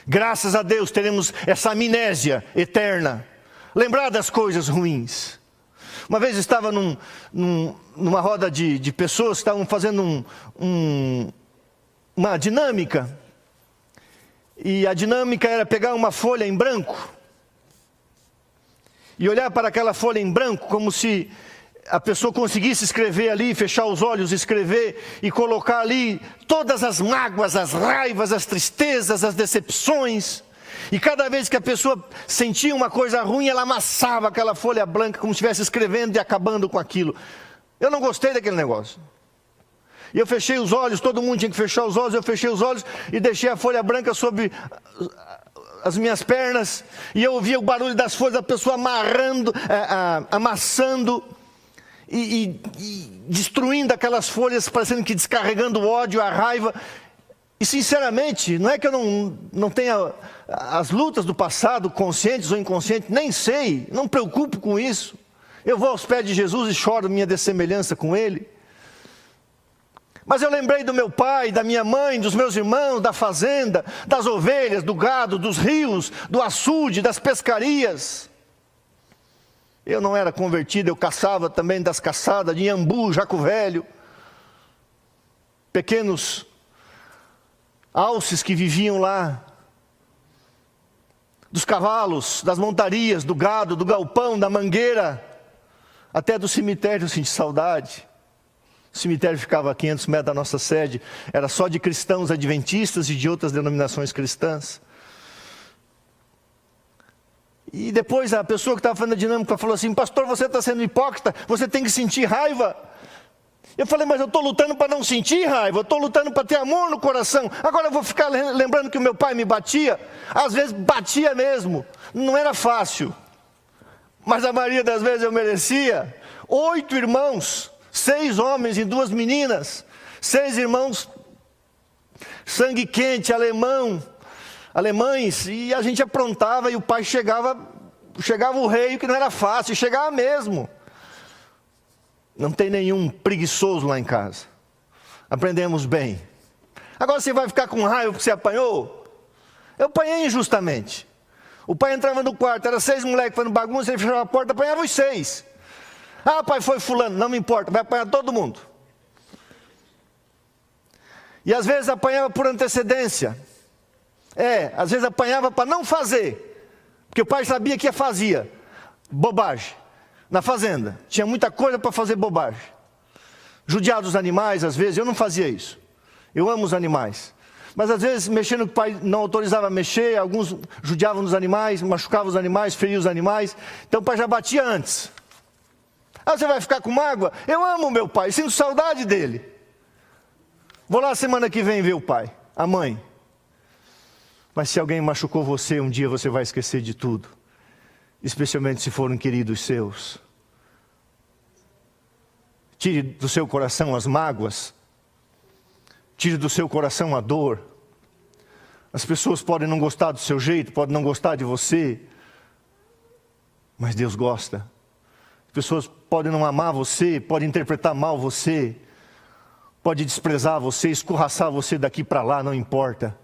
Speaker 1: Graças a Deus teremos essa amnésia eterna, lembrar das coisas ruins. Uma vez estava num, num, numa roda de, de, pessoas que estavam fazendo um, um, uma dinâmica e a dinâmica era pegar uma folha em branco e olhar para aquela folha em branco como se a pessoa conseguisse escrever ali, fechar os olhos, escrever e colocar ali todas as mágoas, as raivas, as tristezas, as decepções. E cada vez que a pessoa sentia uma coisa ruim, ela amassava aquela folha branca como se estivesse escrevendo e acabando com aquilo. Eu não gostei daquele negócio. E eu fechei os olhos, todo mundo tinha que fechar os olhos, eu fechei os olhos e deixei a folha branca sobre as minhas pernas, e eu ouvia o barulho das folhas, da pessoa amarrando, amassando e, e, e destruindo aquelas folhas, parecendo que descarregando o ódio, a raiva. E sinceramente, não é que eu não, não tenha as lutas do passado, conscientes ou inconscientes, nem sei, não me preocupo com isso. Eu vou aos pés de Jesus e choro minha dessemelhança com Ele. Mas eu lembrei do meu pai, da minha mãe, dos meus irmãos, da fazenda, das ovelhas, do gado, dos rios, do açude, das pescarias. Eu não era convertido, eu caçava também das caçadas de Iambu, Jaco Velho. Pequenos alces que viviam lá. Dos cavalos, das montarias, do gado, do galpão, da mangueira, até do cemitério eu senti saudade. O cemitério ficava a 500 metros da nossa sede, era só de cristãos adventistas e de outras denominações cristãs. E depois a pessoa que estava fazendo a dinâmica falou assim: Pastor, você está sendo hipócrita, você tem que sentir raiva. Eu falei, mas eu estou lutando para não sentir raiva, estou lutando para ter amor no coração. Agora eu vou ficar lembrando que o meu pai me batia, às vezes batia mesmo, não era fácil, mas a maioria das vezes eu merecia. Oito irmãos, seis homens e duas meninas, seis irmãos, sangue quente, alemão, alemães, e a gente aprontava e o pai chegava, chegava o rei, que não era fácil, chegava mesmo. Não tem nenhum preguiçoso lá em casa. Aprendemos bem. Agora você vai ficar com raiva porque você apanhou? Eu apanhei injustamente. O pai entrava no quarto, era seis moleques fazendo bagunça, ele fechava a porta, apanhava os seis. Ah, pai, foi fulano, não me importa, vai apanhar todo mundo. E às vezes apanhava por antecedência. É, às vezes apanhava para não fazer, porque o pai sabia que ia fazia. Bobagem. Na fazenda, tinha muita coisa para fazer bobagem. Judiar dos animais, às vezes, eu não fazia isso. Eu amo os animais. Mas às vezes, mexendo que o pai não autorizava mexer, alguns judiavam nos animais, machucavam os animais, feriam os animais. Então o pai já batia antes. Ah, você vai ficar com mágoa? Eu amo meu pai, sinto saudade dele. Vou lá semana que vem ver o pai, a mãe. Mas se alguém machucou você, um dia você vai esquecer de tudo, especialmente se foram queridos seus. Tire do seu coração as mágoas, tire do seu coração a dor. As pessoas podem não gostar do seu jeito, podem não gostar de você, mas Deus gosta. As pessoas podem não amar você, podem interpretar mal você, pode desprezar você, escorraçar você daqui para lá, não importa.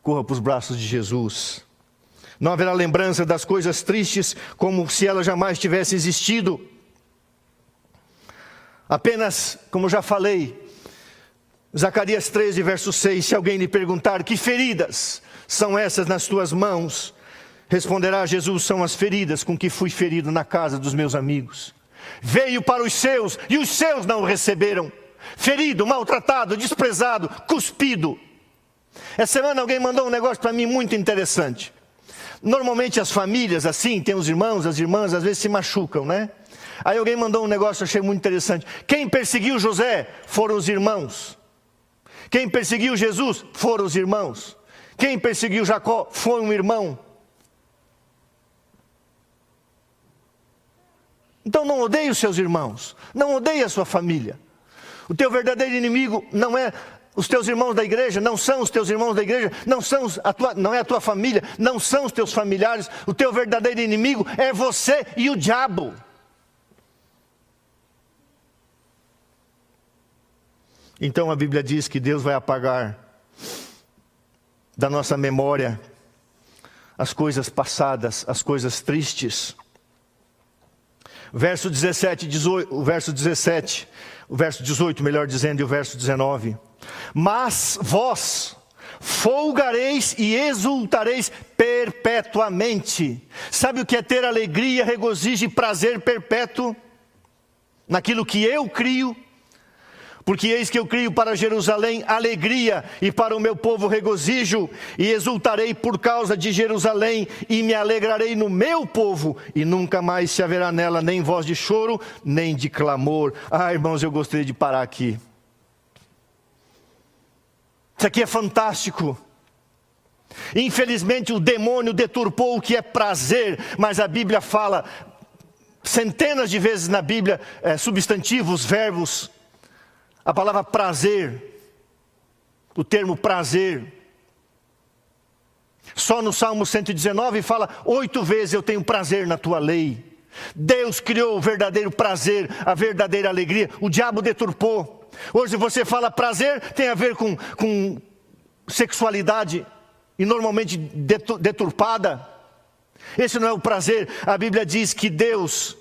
Speaker 1: Corra para os braços de Jesus. Não haverá lembrança das coisas tristes como se elas jamais tivessem existido. Apenas, como já falei, Zacarias 13, verso 6: Se alguém lhe perguntar que feridas são essas nas tuas mãos, responderá Jesus: São as feridas com que fui ferido na casa dos meus amigos. Veio para os seus e os seus não o receberam ferido, maltratado, desprezado, cuspido. Essa semana alguém mandou um negócio para mim muito interessante. Normalmente as famílias assim, tem os irmãos, as irmãs, às vezes se machucam, né? Aí alguém mandou um negócio, achei muito interessante. Quem perseguiu José foram os irmãos. Quem perseguiu Jesus foram os irmãos. Quem perseguiu Jacó foi um irmão. Então não odeie os seus irmãos, não odeie a sua família. O teu verdadeiro inimigo não é os teus irmãos da igreja, não são os teus irmãos da igreja, não, são a tua, não é a tua família, não são os teus familiares. O teu verdadeiro inimigo é você e o diabo. Então a Bíblia diz que Deus vai apagar da nossa memória as coisas passadas, as coisas tristes. Verso 17, 18, o verso 17 o verso 18, melhor dizendo, e o verso 19. Mas vós folgareis e exultareis perpetuamente. Sabe o que é ter alegria, regozijo e prazer perpétuo? Naquilo que eu crio, porque eis que eu crio para Jerusalém alegria e para o meu povo regozijo, e exultarei por causa de Jerusalém, e me alegrarei no meu povo, e nunca mais se haverá nela nem voz de choro, nem de clamor. Ah, irmãos, eu gostaria de parar aqui. Isso aqui é fantástico. Infelizmente o demônio deturpou o que é prazer, mas a Bíblia fala centenas de vezes na Bíblia é, substantivos, verbos a palavra prazer, o termo prazer. Só no Salmo 119 fala: oito vezes eu tenho prazer na tua lei. Deus criou o verdadeiro prazer, a verdadeira alegria. O diabo deturpou. Hoje você fala prazer, tem a ver com, com sexualidade, e normalmente deturpada. Esse não é o prazer. A Bíblia diz que Deus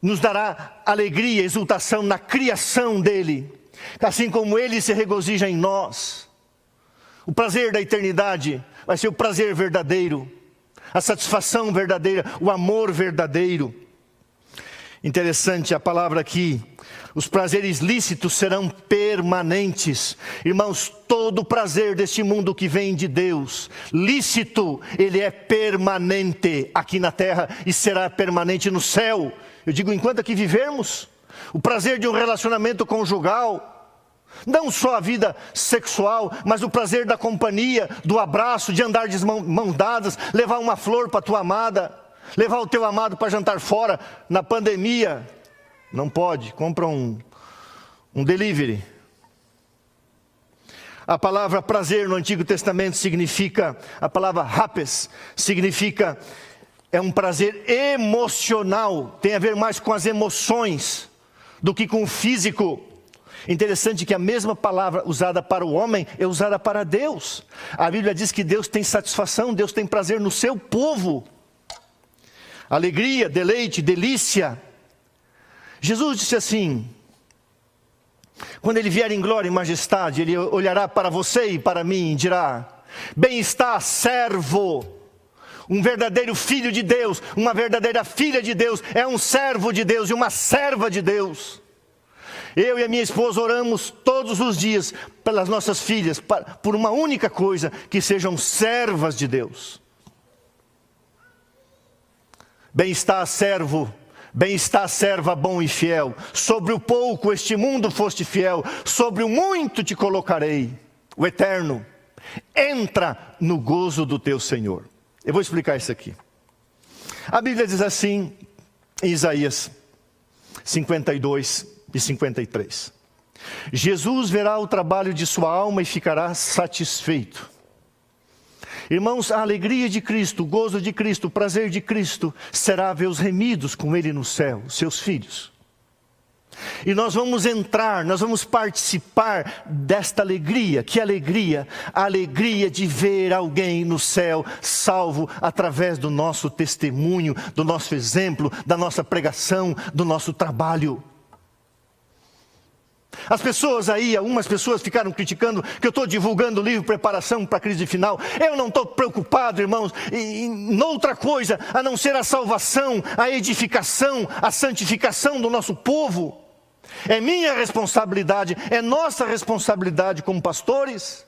Speaker 1: nos dará alegria, exultação na criação dele, assim como ele se regozija em nós. O prazer da eternidade vai ser o prazer verdadeiro, a satisfação verdadeira, o amor verdadeiro. Interessante a palavra aqui. Os prazeres lícitos serão permanentes. Irmãos, todo prazer deste mundo que vem de Deus, lícito, ele é permanente aqui na terra e será permanente no céu. Eu digo, enquanto aqui vivermos, o prazer de um relacionamento conjugal, não só a vida sexual, mas o prazer da companhia, do abraço, de andar de mãos dadas, levar uma flor para tua amada, levar o teu amado para jantar fora na pandemia. Não pode, compra um, um delivery. A palavra prazer no Antigo Testamento significa, a palavra rapes significa é um prazer emocional, tem a ver mais com as emoções do que com o físico. Interessante que a mesma palavra usada para o homem é usada para Deus. A Bíblia diz que Deus tem satisfação, Deus tem prazer no seu povo. Alegria, deleite, delícia. Jesus disse assim: quando ele vier em glória e majestade, ele olhará para você e para mim e dirá: Bem está, servo um verdadeiro filho de Deus, uma verdadeira filha de Deus, é um servo de Deus e uma serva de Deus. Eu e a minha esposa oramos todos os dias pelas nossas filhas, por uma única coisa: que sejam servas de Deus. Bem-estar, servo, bem-estar, serva bom e fiel. Sobre o pouco este mundo foste fiel, sobre o muito te colocarei. O eterno, entra no gozo do teu Senhor. Eu vou explicar isso aqui. A Bíblia diz assim, em Isaías 52 e 53. Jesus verá o trabalho de sua alma e ficará satisfeito. Irmãos, a alegria de Cristo, o gozo de Cristo, o prazer de Cristo será ver os remidos com Ele no céu, seus filhos. E nós vamos entrar, nós vamos participar desta alegria. Que alegria? A alegria de ver alguém no céu salvo através do nosso testemunho, do nosso exemplo, da nossa pregação, do nosso trabalho. As pessoas aí, algumas pessoas ficaram criticando que eu estou divulgando o livro Preparação para a Crise Final. Eu não estou preocupado, irmãos, em, outra coisa a não ser a salvação, a edificação, a santificação do nosso povo. É minha responsabilidade, é nossa responsabilidade como pastores.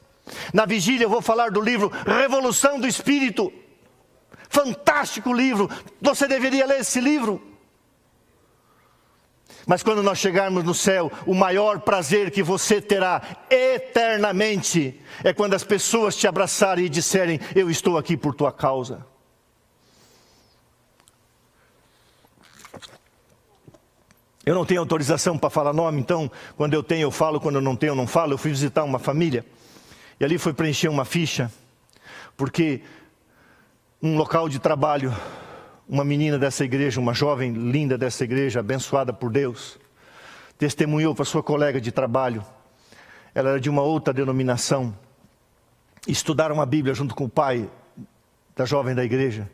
Speaker 1: Na vigília eu vou falar do livro Revolução do Espírito. Fantástico livro, você deveria ler esse livro. Mas quando nós chegarmos no céu, o maior prazer que você terá eternamente é quando as pessoas te abraçarem e disserem: Eu estou aqui por tua causa. Eu não tenho autorização para falar nome, então, quando eu tenho, eu falo, quando eu não tenho, eu não falo. Eu fui visitar uma família e ali foi preencher uma ficha, porque um local de trabalho uma menina dessa igreja, uma jovem linda dessa igreja, abençoada por Deus, testemunhou para sua colega de trabalho. Ela era de uma outra denominação. Estudaram a Bíblia junto com o pai da jovem da igreja.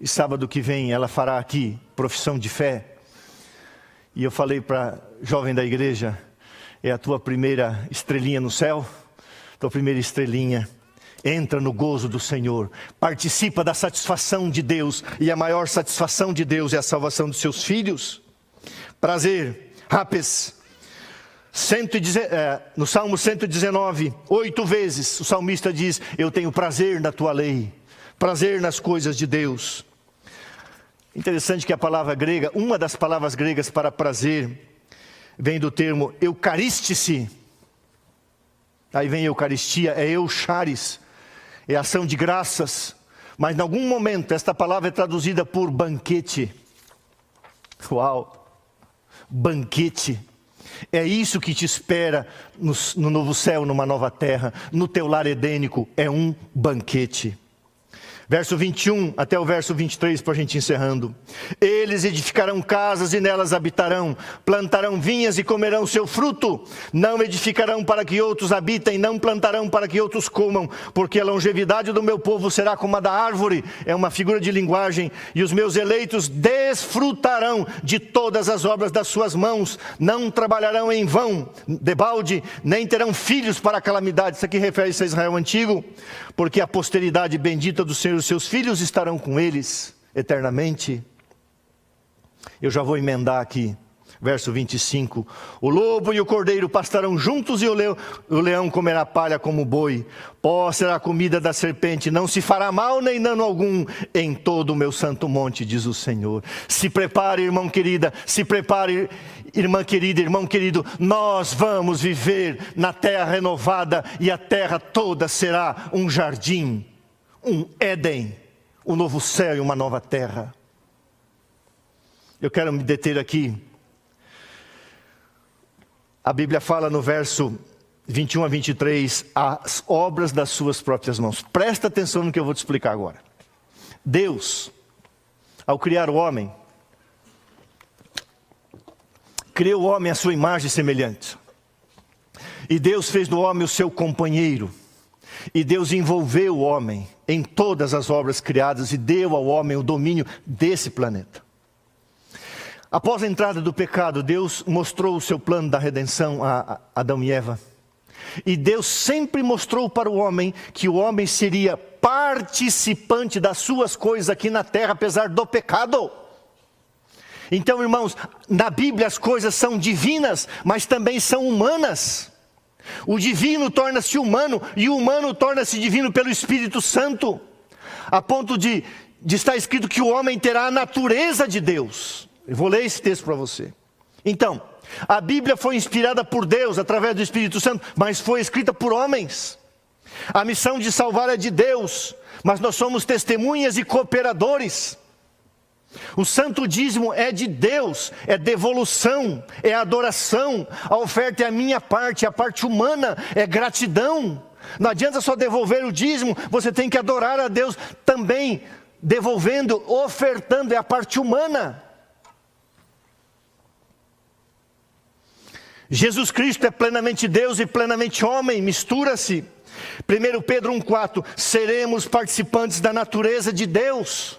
Speaker 1: E sábado que vem ela fará aqui profissão de fé. E eu falei para jovem da igreja: é a tua primeira estrelinha no céu? Tua primeira estrelinha entra no gozo do Senhor, participa da satisfação de Deus, e a maior satisfação de Deus é a salvação dos seus filhos. Prazer, rapes. 110, é, no Salmo 119, oito vezes o salmista diz: Eu tenho prazer na tua lei, prazer nas coisas de Deus. Interessante que a palavra grega, uma das palavras gregas para prazer, vem do termo eucarístice. Aí vem Eucaristia, é eucharis, é ação de graças, mas em algum momento esta palavra é traduzida por banquete. Uau! Banquete. É isso que te espera no, no novo céu, numa nova terra, no teu lar edênico, é um banquete. Verso 21 até o verso 23, para a gente encerrando. Eles edificarão casas e nelas habitarão, plantarão vinhas e comerão seu fruto. Não edificarão para que outros habitem, não plantarão para que outros comam, porque a longevidade do meu povo será como a da árvore, é uma figura de linguagem, e os meus eleitos desfrutarão de todas as obras das suas mãos, não trabalharão em vão, debalde, nem terão filhos para a calamidade. Isso aqui refere-se a Israel antigo, porque a posteridade bendita do Senhor os seus filhos estarão com eles eternamente. Eu já vou emendar aqui, verso 25: O lobo e o cordeiro pastarão juntos, e o leão, o leão comerá palha como boi. Pó será a comida da serpente, não se fará mal nem dano algum em todo o meu santo monte, diz o Senhor. Se prepare, irmão querida, se prepare, irmã querida, irmão querido, nós vamos viver na terra renovada e a terra toda será um jardim um Éden, um novo céu e uma nova terra. Eu quero me deter aqui. A Bíblia fala no verso 21 a 23, as obras das suas próprias mãos. Presta atenção no que eu vou te explicar agora. Deus, ao criar o homem, criou o homem à sua imagem semelhante. E Deus fez do homem o seu companheiro. E Deus envolveu o homem em todas as obras criadas e deu ao homem o domínio desse planeta. Após a entrada do pecado, Deus mostrou o seu plano da redenção a Adão e Eva. E Deus sempre mostrou para o homem que o homem seria participante das suas coisas aqui na terra, apesar do pecado. Então, irmãos, na Bíblia as coisas são divinas, mas também são humanas. O divino torna-se humano e o humano torna-se divino pelo Espírito Santo, a ponto de, de estar escrito que o homem terá a natureza de Deus. Eu vou ler esse texto para você. Então, a Bíblia foi inspirada por Deus através do Espírito Santo, mas foi escrita por homens. A missão de salvar é de Deus, mas nós somos testemunhas e cooperadores. O santo dízimo é de Deus, é devolução, é adoração. A oferta é a minha parte, a parte humana é gratidão. Não adianta só devolver o dízimo, você tem que adorar a Deus também, devolvendo, ofertando, é a parte humana. Jesus Cristo é plenamente Deus e plenamente homem, mistura-se. 1 Pedro 1,4: seremos participantes da natureza de Deus.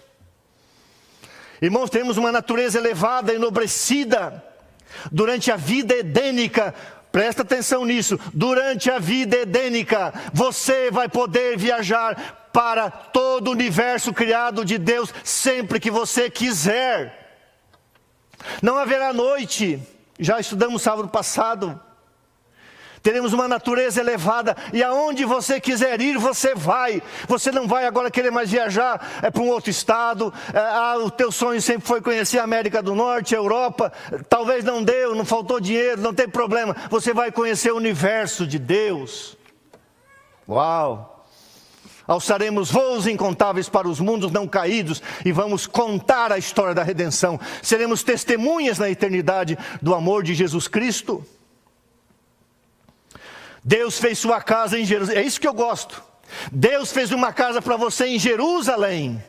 Speaker 1: Irmãos, temos uma natureza elevada, enobrecida. Durante a vida edênica, presta atenção nisso. Durante a vida edênica, você vai poder viajar para todo o universo criado de Deus sempre que você quiser. Não haverá noite. Já estudamos sábado passado. Teremos uma natureza elevada e aonde você quiser ir, você vai. Você não vai agora querer mais viajar é, para um outro estado. É, ah, o teu sonho sempre foi conhecer a América do Norte, a Europa. Talvez não deu, não faltou dinheiro, não tem problema. Você vai conhecer o universo de Deus. Uau! alçaremos voos incontáveis para os mundos não caídos e vamos contar a história da redenção. Seremos testemunhas na eternidade do amor de Jesus Cristo. Deus fez sua casa em Jerusalém. É isso que eu gosto. Deus fez uma casa para você em Jerusalém.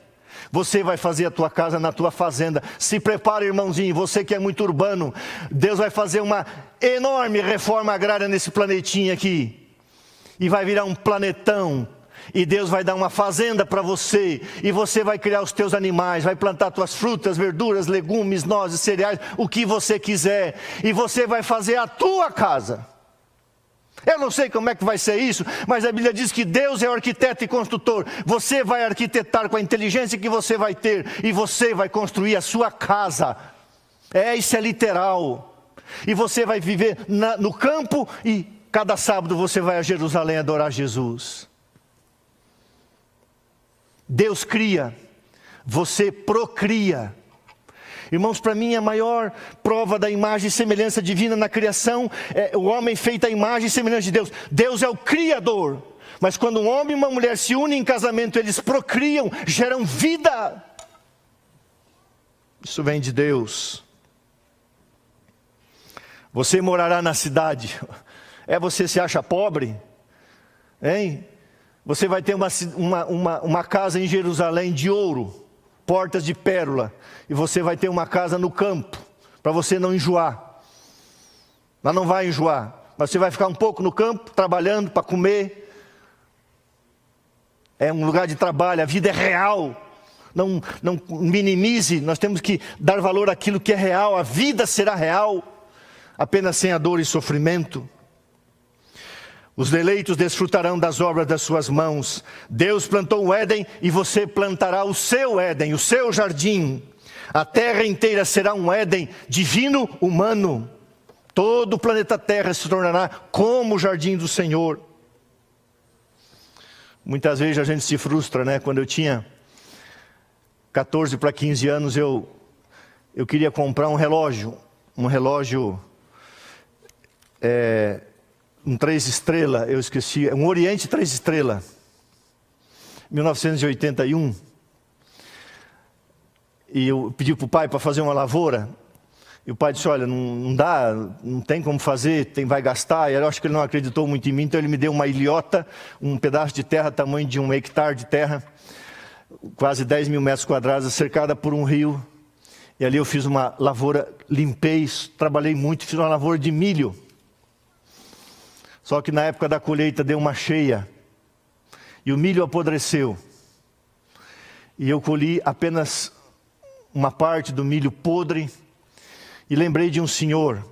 Speaker 1: Você vai fazer a tua casa na tua fazenda. Se prepare, irmãozinho, você que é muito urbano. Deus vai fazer uma enorme reforma agrária nesse planetinho aqui. E vai virar um planetão. E Deus vai dar uma fazenda para você, e você vai criar os teus animais, vai plantar tuas frutas, verduras, legumes, nozes, cereais, o que você quiser, e você vai fazer a tua casa. Eu não sei como é que vai ser isso, mas a Bíblia diz que Deus é o arquiteto e construtor. Você vai arquitetar com a inteligência que você vai ter e você vai construir a sua casa. É, isso é literal. E você vai viver na, no campo e cada sábado você vai a Jerusalém adorar Jesus. Deus cria, você procria. Irmãos, para mim a maior prova da imagem e semelhança divina na criação é o homem feito à imagem e semelhança de Deus. Deus é o Criador. Mas quando um homem e uma mulher se unem em casamento, eles procriam, geram vida. Isso vem de Deus. Você morará na cidade. É você se acha pobre? Hein? Você vai ter uma, uma, uma, uma casa em Jerusalém de ouro portas de pérola, e você vai ter uma casa no campo, para você não enjoar. Mas não vai enjoar, mas você vai ficar um pouco no campo, trabalhando para comer. É um lugar de trabalho, a vida é real. Não, não minimize, nós temos que dar valor àquilo que é real, a vida será real, apenas sem a dor e sofrimento. Os eleitos desfrutarão das obras das suas mãos. Deus plantou o Éden e você plantará o seu Éden, o seu jardim. A terra inteira será um Éden divino humano. Todo o planeta Terra se tornará como o jardim do Senhor. Muitas vezes a gente se frustra, né? Quando eu tinha 14 para 15 anos, eu, eu queria comprar um relógio. Um relógio é, um três estrelas, eu esqueci, um Oriente três estrelas, 1981. E eu pedi para o pai para fazer uma lavoura. E o pai disse: Olha, não, não, dá, não tem como fazer, tem, vai gastar. E eu acho que ele não acreditou muito em mim, então ele me deu uma ilhota, um pedaço de terra, tamanho de um hectare de terra, quase 10 mil metros quadrados, cercada por um rio. E ali eu fiz uma lavoura, limpei, trabalhei muito, fiz uma lavoura de milho. Só que na época da colheita deu uma cheia e o milho apodreceu. E eu colhi apenas uma parte do milho podre e lembrei de um senhor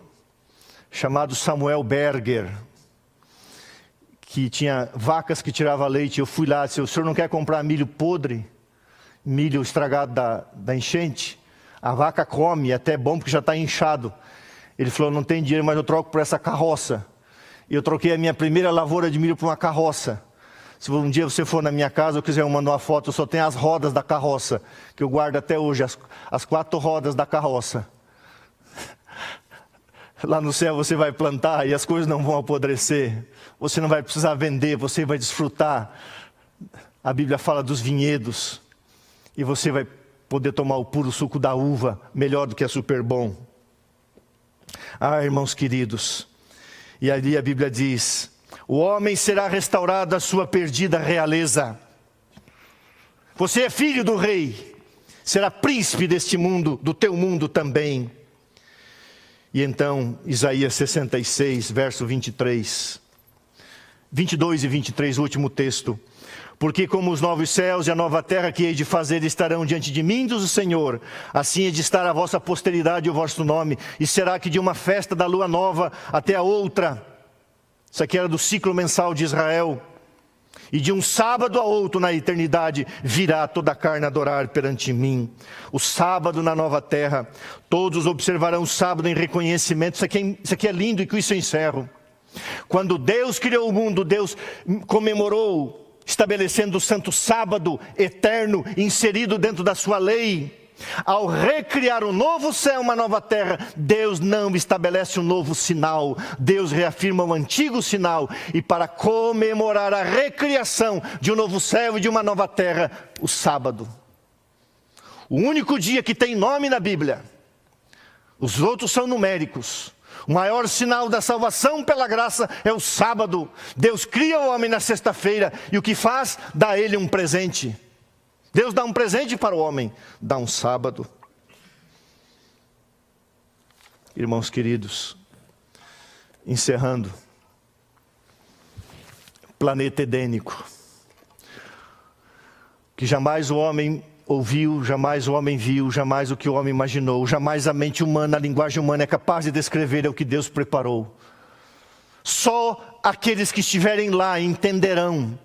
Speaker 1: chamado Samuel Berger, que tinha vacas que tirava leite. Eu fui lá e disse: O senhor não quer comprar milho podre? Milho estragado da, da enchente? A vaca come, é até bom porque já está inchado. Ele falou: Não tem dinheiro, mas eu troco por essa carroça. Eu troquei a minha primeira lavoura de milho por uma carroça. Se um dia você for na minha casa, eu quiser mandar uma foto, eu só tenho as rodas da carroça, que eu guardo até hoje, as, as quatro rodas da carroça. Lá no céu você vai plantar e as coisas não vão apodrecer. Você não vai precisar vender, você vai desfrutar. A Bíblia fala dos vinhedos. E você vai poder tomar o puro suco da uva, melhor do que é super bom. Ah, irmãos queridos. E ali a Bíblia diz: o homem será restaurado à sua perdida realeza. Você é filho do rei, será príncipe deste mundo, do teu mundo também. E então, Isaías 66, verso 23, 22 e 23, o último texto. Porque como os novos céus e a nova terra que hei de fazer estarão diante de mim, diz o Senhor, assim é de estar a vossa posteridade e o vosso nome, e será que de uma festa da lua nova até a outra, isso aqui era do ciclo mensal de Israel, e de um sábado a outro na eternidade virá toda a carne adorar perante mim. O sábado na nova terra, todos observarão o sábado em reconhecimento. Isso aqui é, isso aqui é lindo e com isso eu encerro. Quando Deus criou o mundo, Deus comemorou, estabelecendo o santo sábado eterno, inserido dentro da sua lei. Ao recriar um novo céu, uma nova terra, Deus não estabelece um novo sinal, Deus reafirma o um antigo sinal, e para comemorar a recriação de um novo céu e de uma nova terra, o sábado. O único dia que tem nome na Bíblia, os outros são numéricos. O maior sinal da salvação pela graça é o sábado. Deus cria o homem na sexta-feira e o que faz? Dá a ele um presente. Deus dá um presente para o homem, dá um sábado. Irmãos queridos, encerrando, planeta edênico, que jamais o homem ouviu, jamais o homem viu, jamais o que o homem imaginou, jamais a mente humana, a linguagem humana é capaz de descrever é o que Deus preparou. Só aqueles que estiverem lá entenderão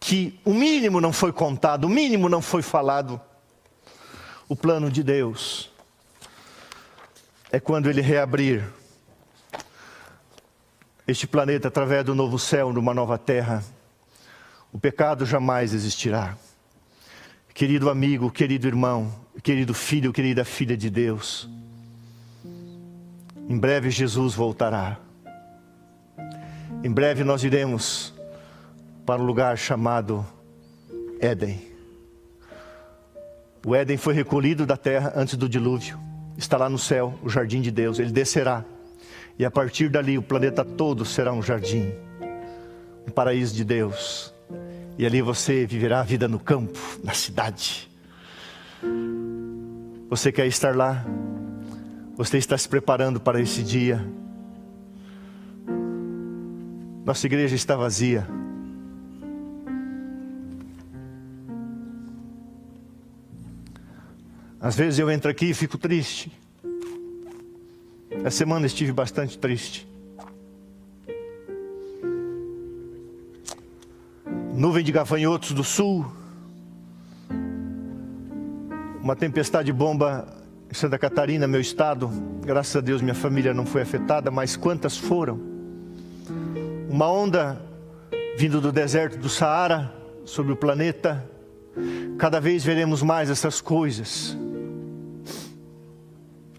Speaker 1: que o mínimo não foi contado, o mínimo não foi falado. O plano de Deus é quando Ele reabrir este planeta através do novo céu, numa nova terra, o pecado jamais existirá. Querido amigo, querido irmão, querido filho, querida filha de Deus, em breve Jesus voltará. Em breve nós iremos para um lugar chamado Éden. O Éden foi recolhido da terra antes do dilúvio. Está lá no céu, o jardim de Deus. Ele descerá. E a partir dali o planeta todo será um jardim, um paraíso de Deus. E ali você viverá a vida no campo, na cidade. Você quer estar lá? Você está se preparando para esse dia? Nossa igreja está vazia. Às vezes eu entro aqui e fico triste. Essa semana estive bastante triste. Nuvem de gafanhotos do sul. Uma tempestade bomba em Santa Catarina, meu estado. Graças a Deus minha família não foi afetada, mas quantas foram? Uma onda vindo do deserto do Saara sobre o planeta. Cada vez veremos mais essas coisas.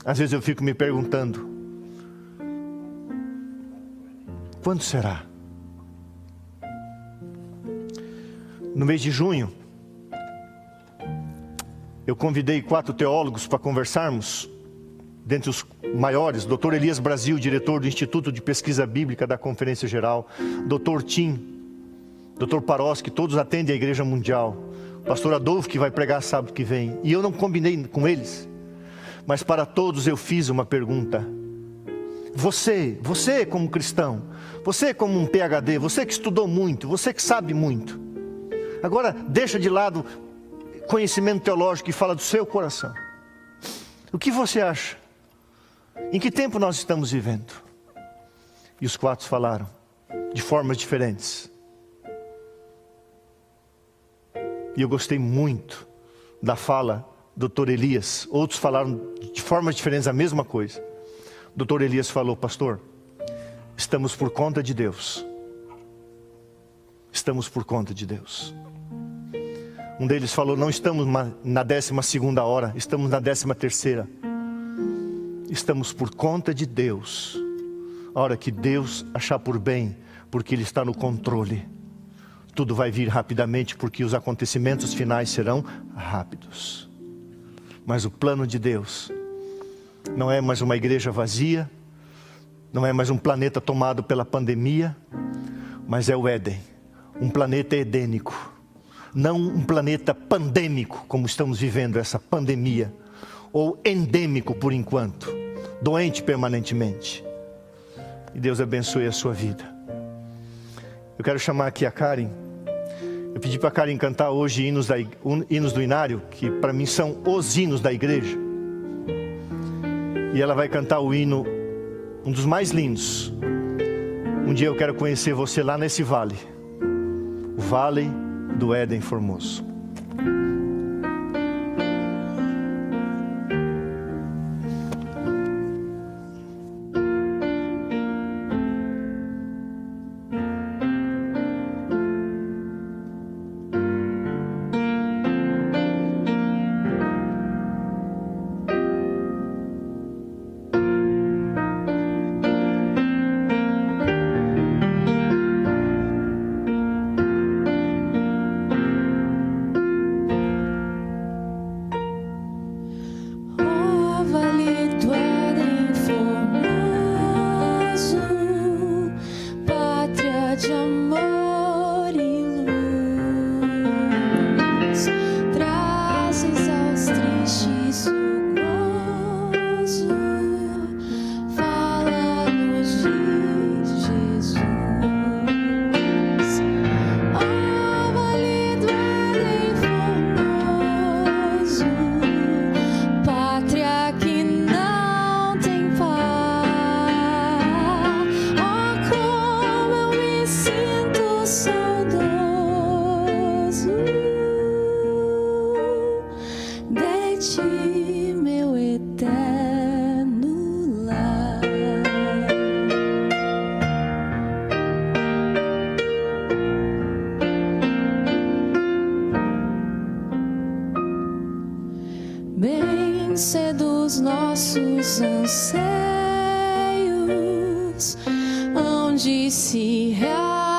Speaker 1: Às vezes eu fico me perguntando: quando será? No mês de junho, eu convidei quatro teólogos para conversarmos, dentre os maiores, Dr. Elias Brasil, diretor do Instituto de Pesquisa Bíblica da Conferência Geral, Dr. Tim, Dr. Paroski, todos atendem a Igreja Mundial, Pastor Adolfo, que vai pregar sábado que vem, e eu não combinei com eles mas para todos eu fiz uma pergunta. Você, você como cristão, você como um PhD, você que estudou muito, você que sabe muito, agora deixa de lado conhecimento teológico e fala do seu coração. O que você acha? Em que tempo nós estamos vivendo? E os quatro falaram, de formas diferentes. E eu gostei muito da fala do Dr. Elias. Outros falaram de formas diferentes a mesma coisa. O Dr. Elias falou, pastor, estamos por conta de Deus. Estamos por conta de Deus. Um deles falou: Não estamos na décima segunda hora, estamos na décima terceira. Estamos por conta de Deus. A hora que Deus achar por bem, porque Ele está no controle. Tudo vai vir rapidamente, porque os acontecimentos finais serão rápidos. Mas o plano de Deus não é mais uma igreja vazia, não é mais um planeta tomado pela pandemia, mas é o Éden um planeta edênico não um planeta pandêmico, como estamos vivendo essa pandemia, ou endêmico por enquanto, doente permanentemente. E Deus abençoe a sua vida. Eu quero chamar aqui a Karen. Eu pedi para a Karen cantar hoje hinos, da, hinos do Inário, que para mim são os hinos da igreja. E ela vai cantar o hino, um dos mais lindos. Um dia eu quero conhecer você lá nesse vale. O vale do Éden Formoso.
Speaker 2: Meu eterno.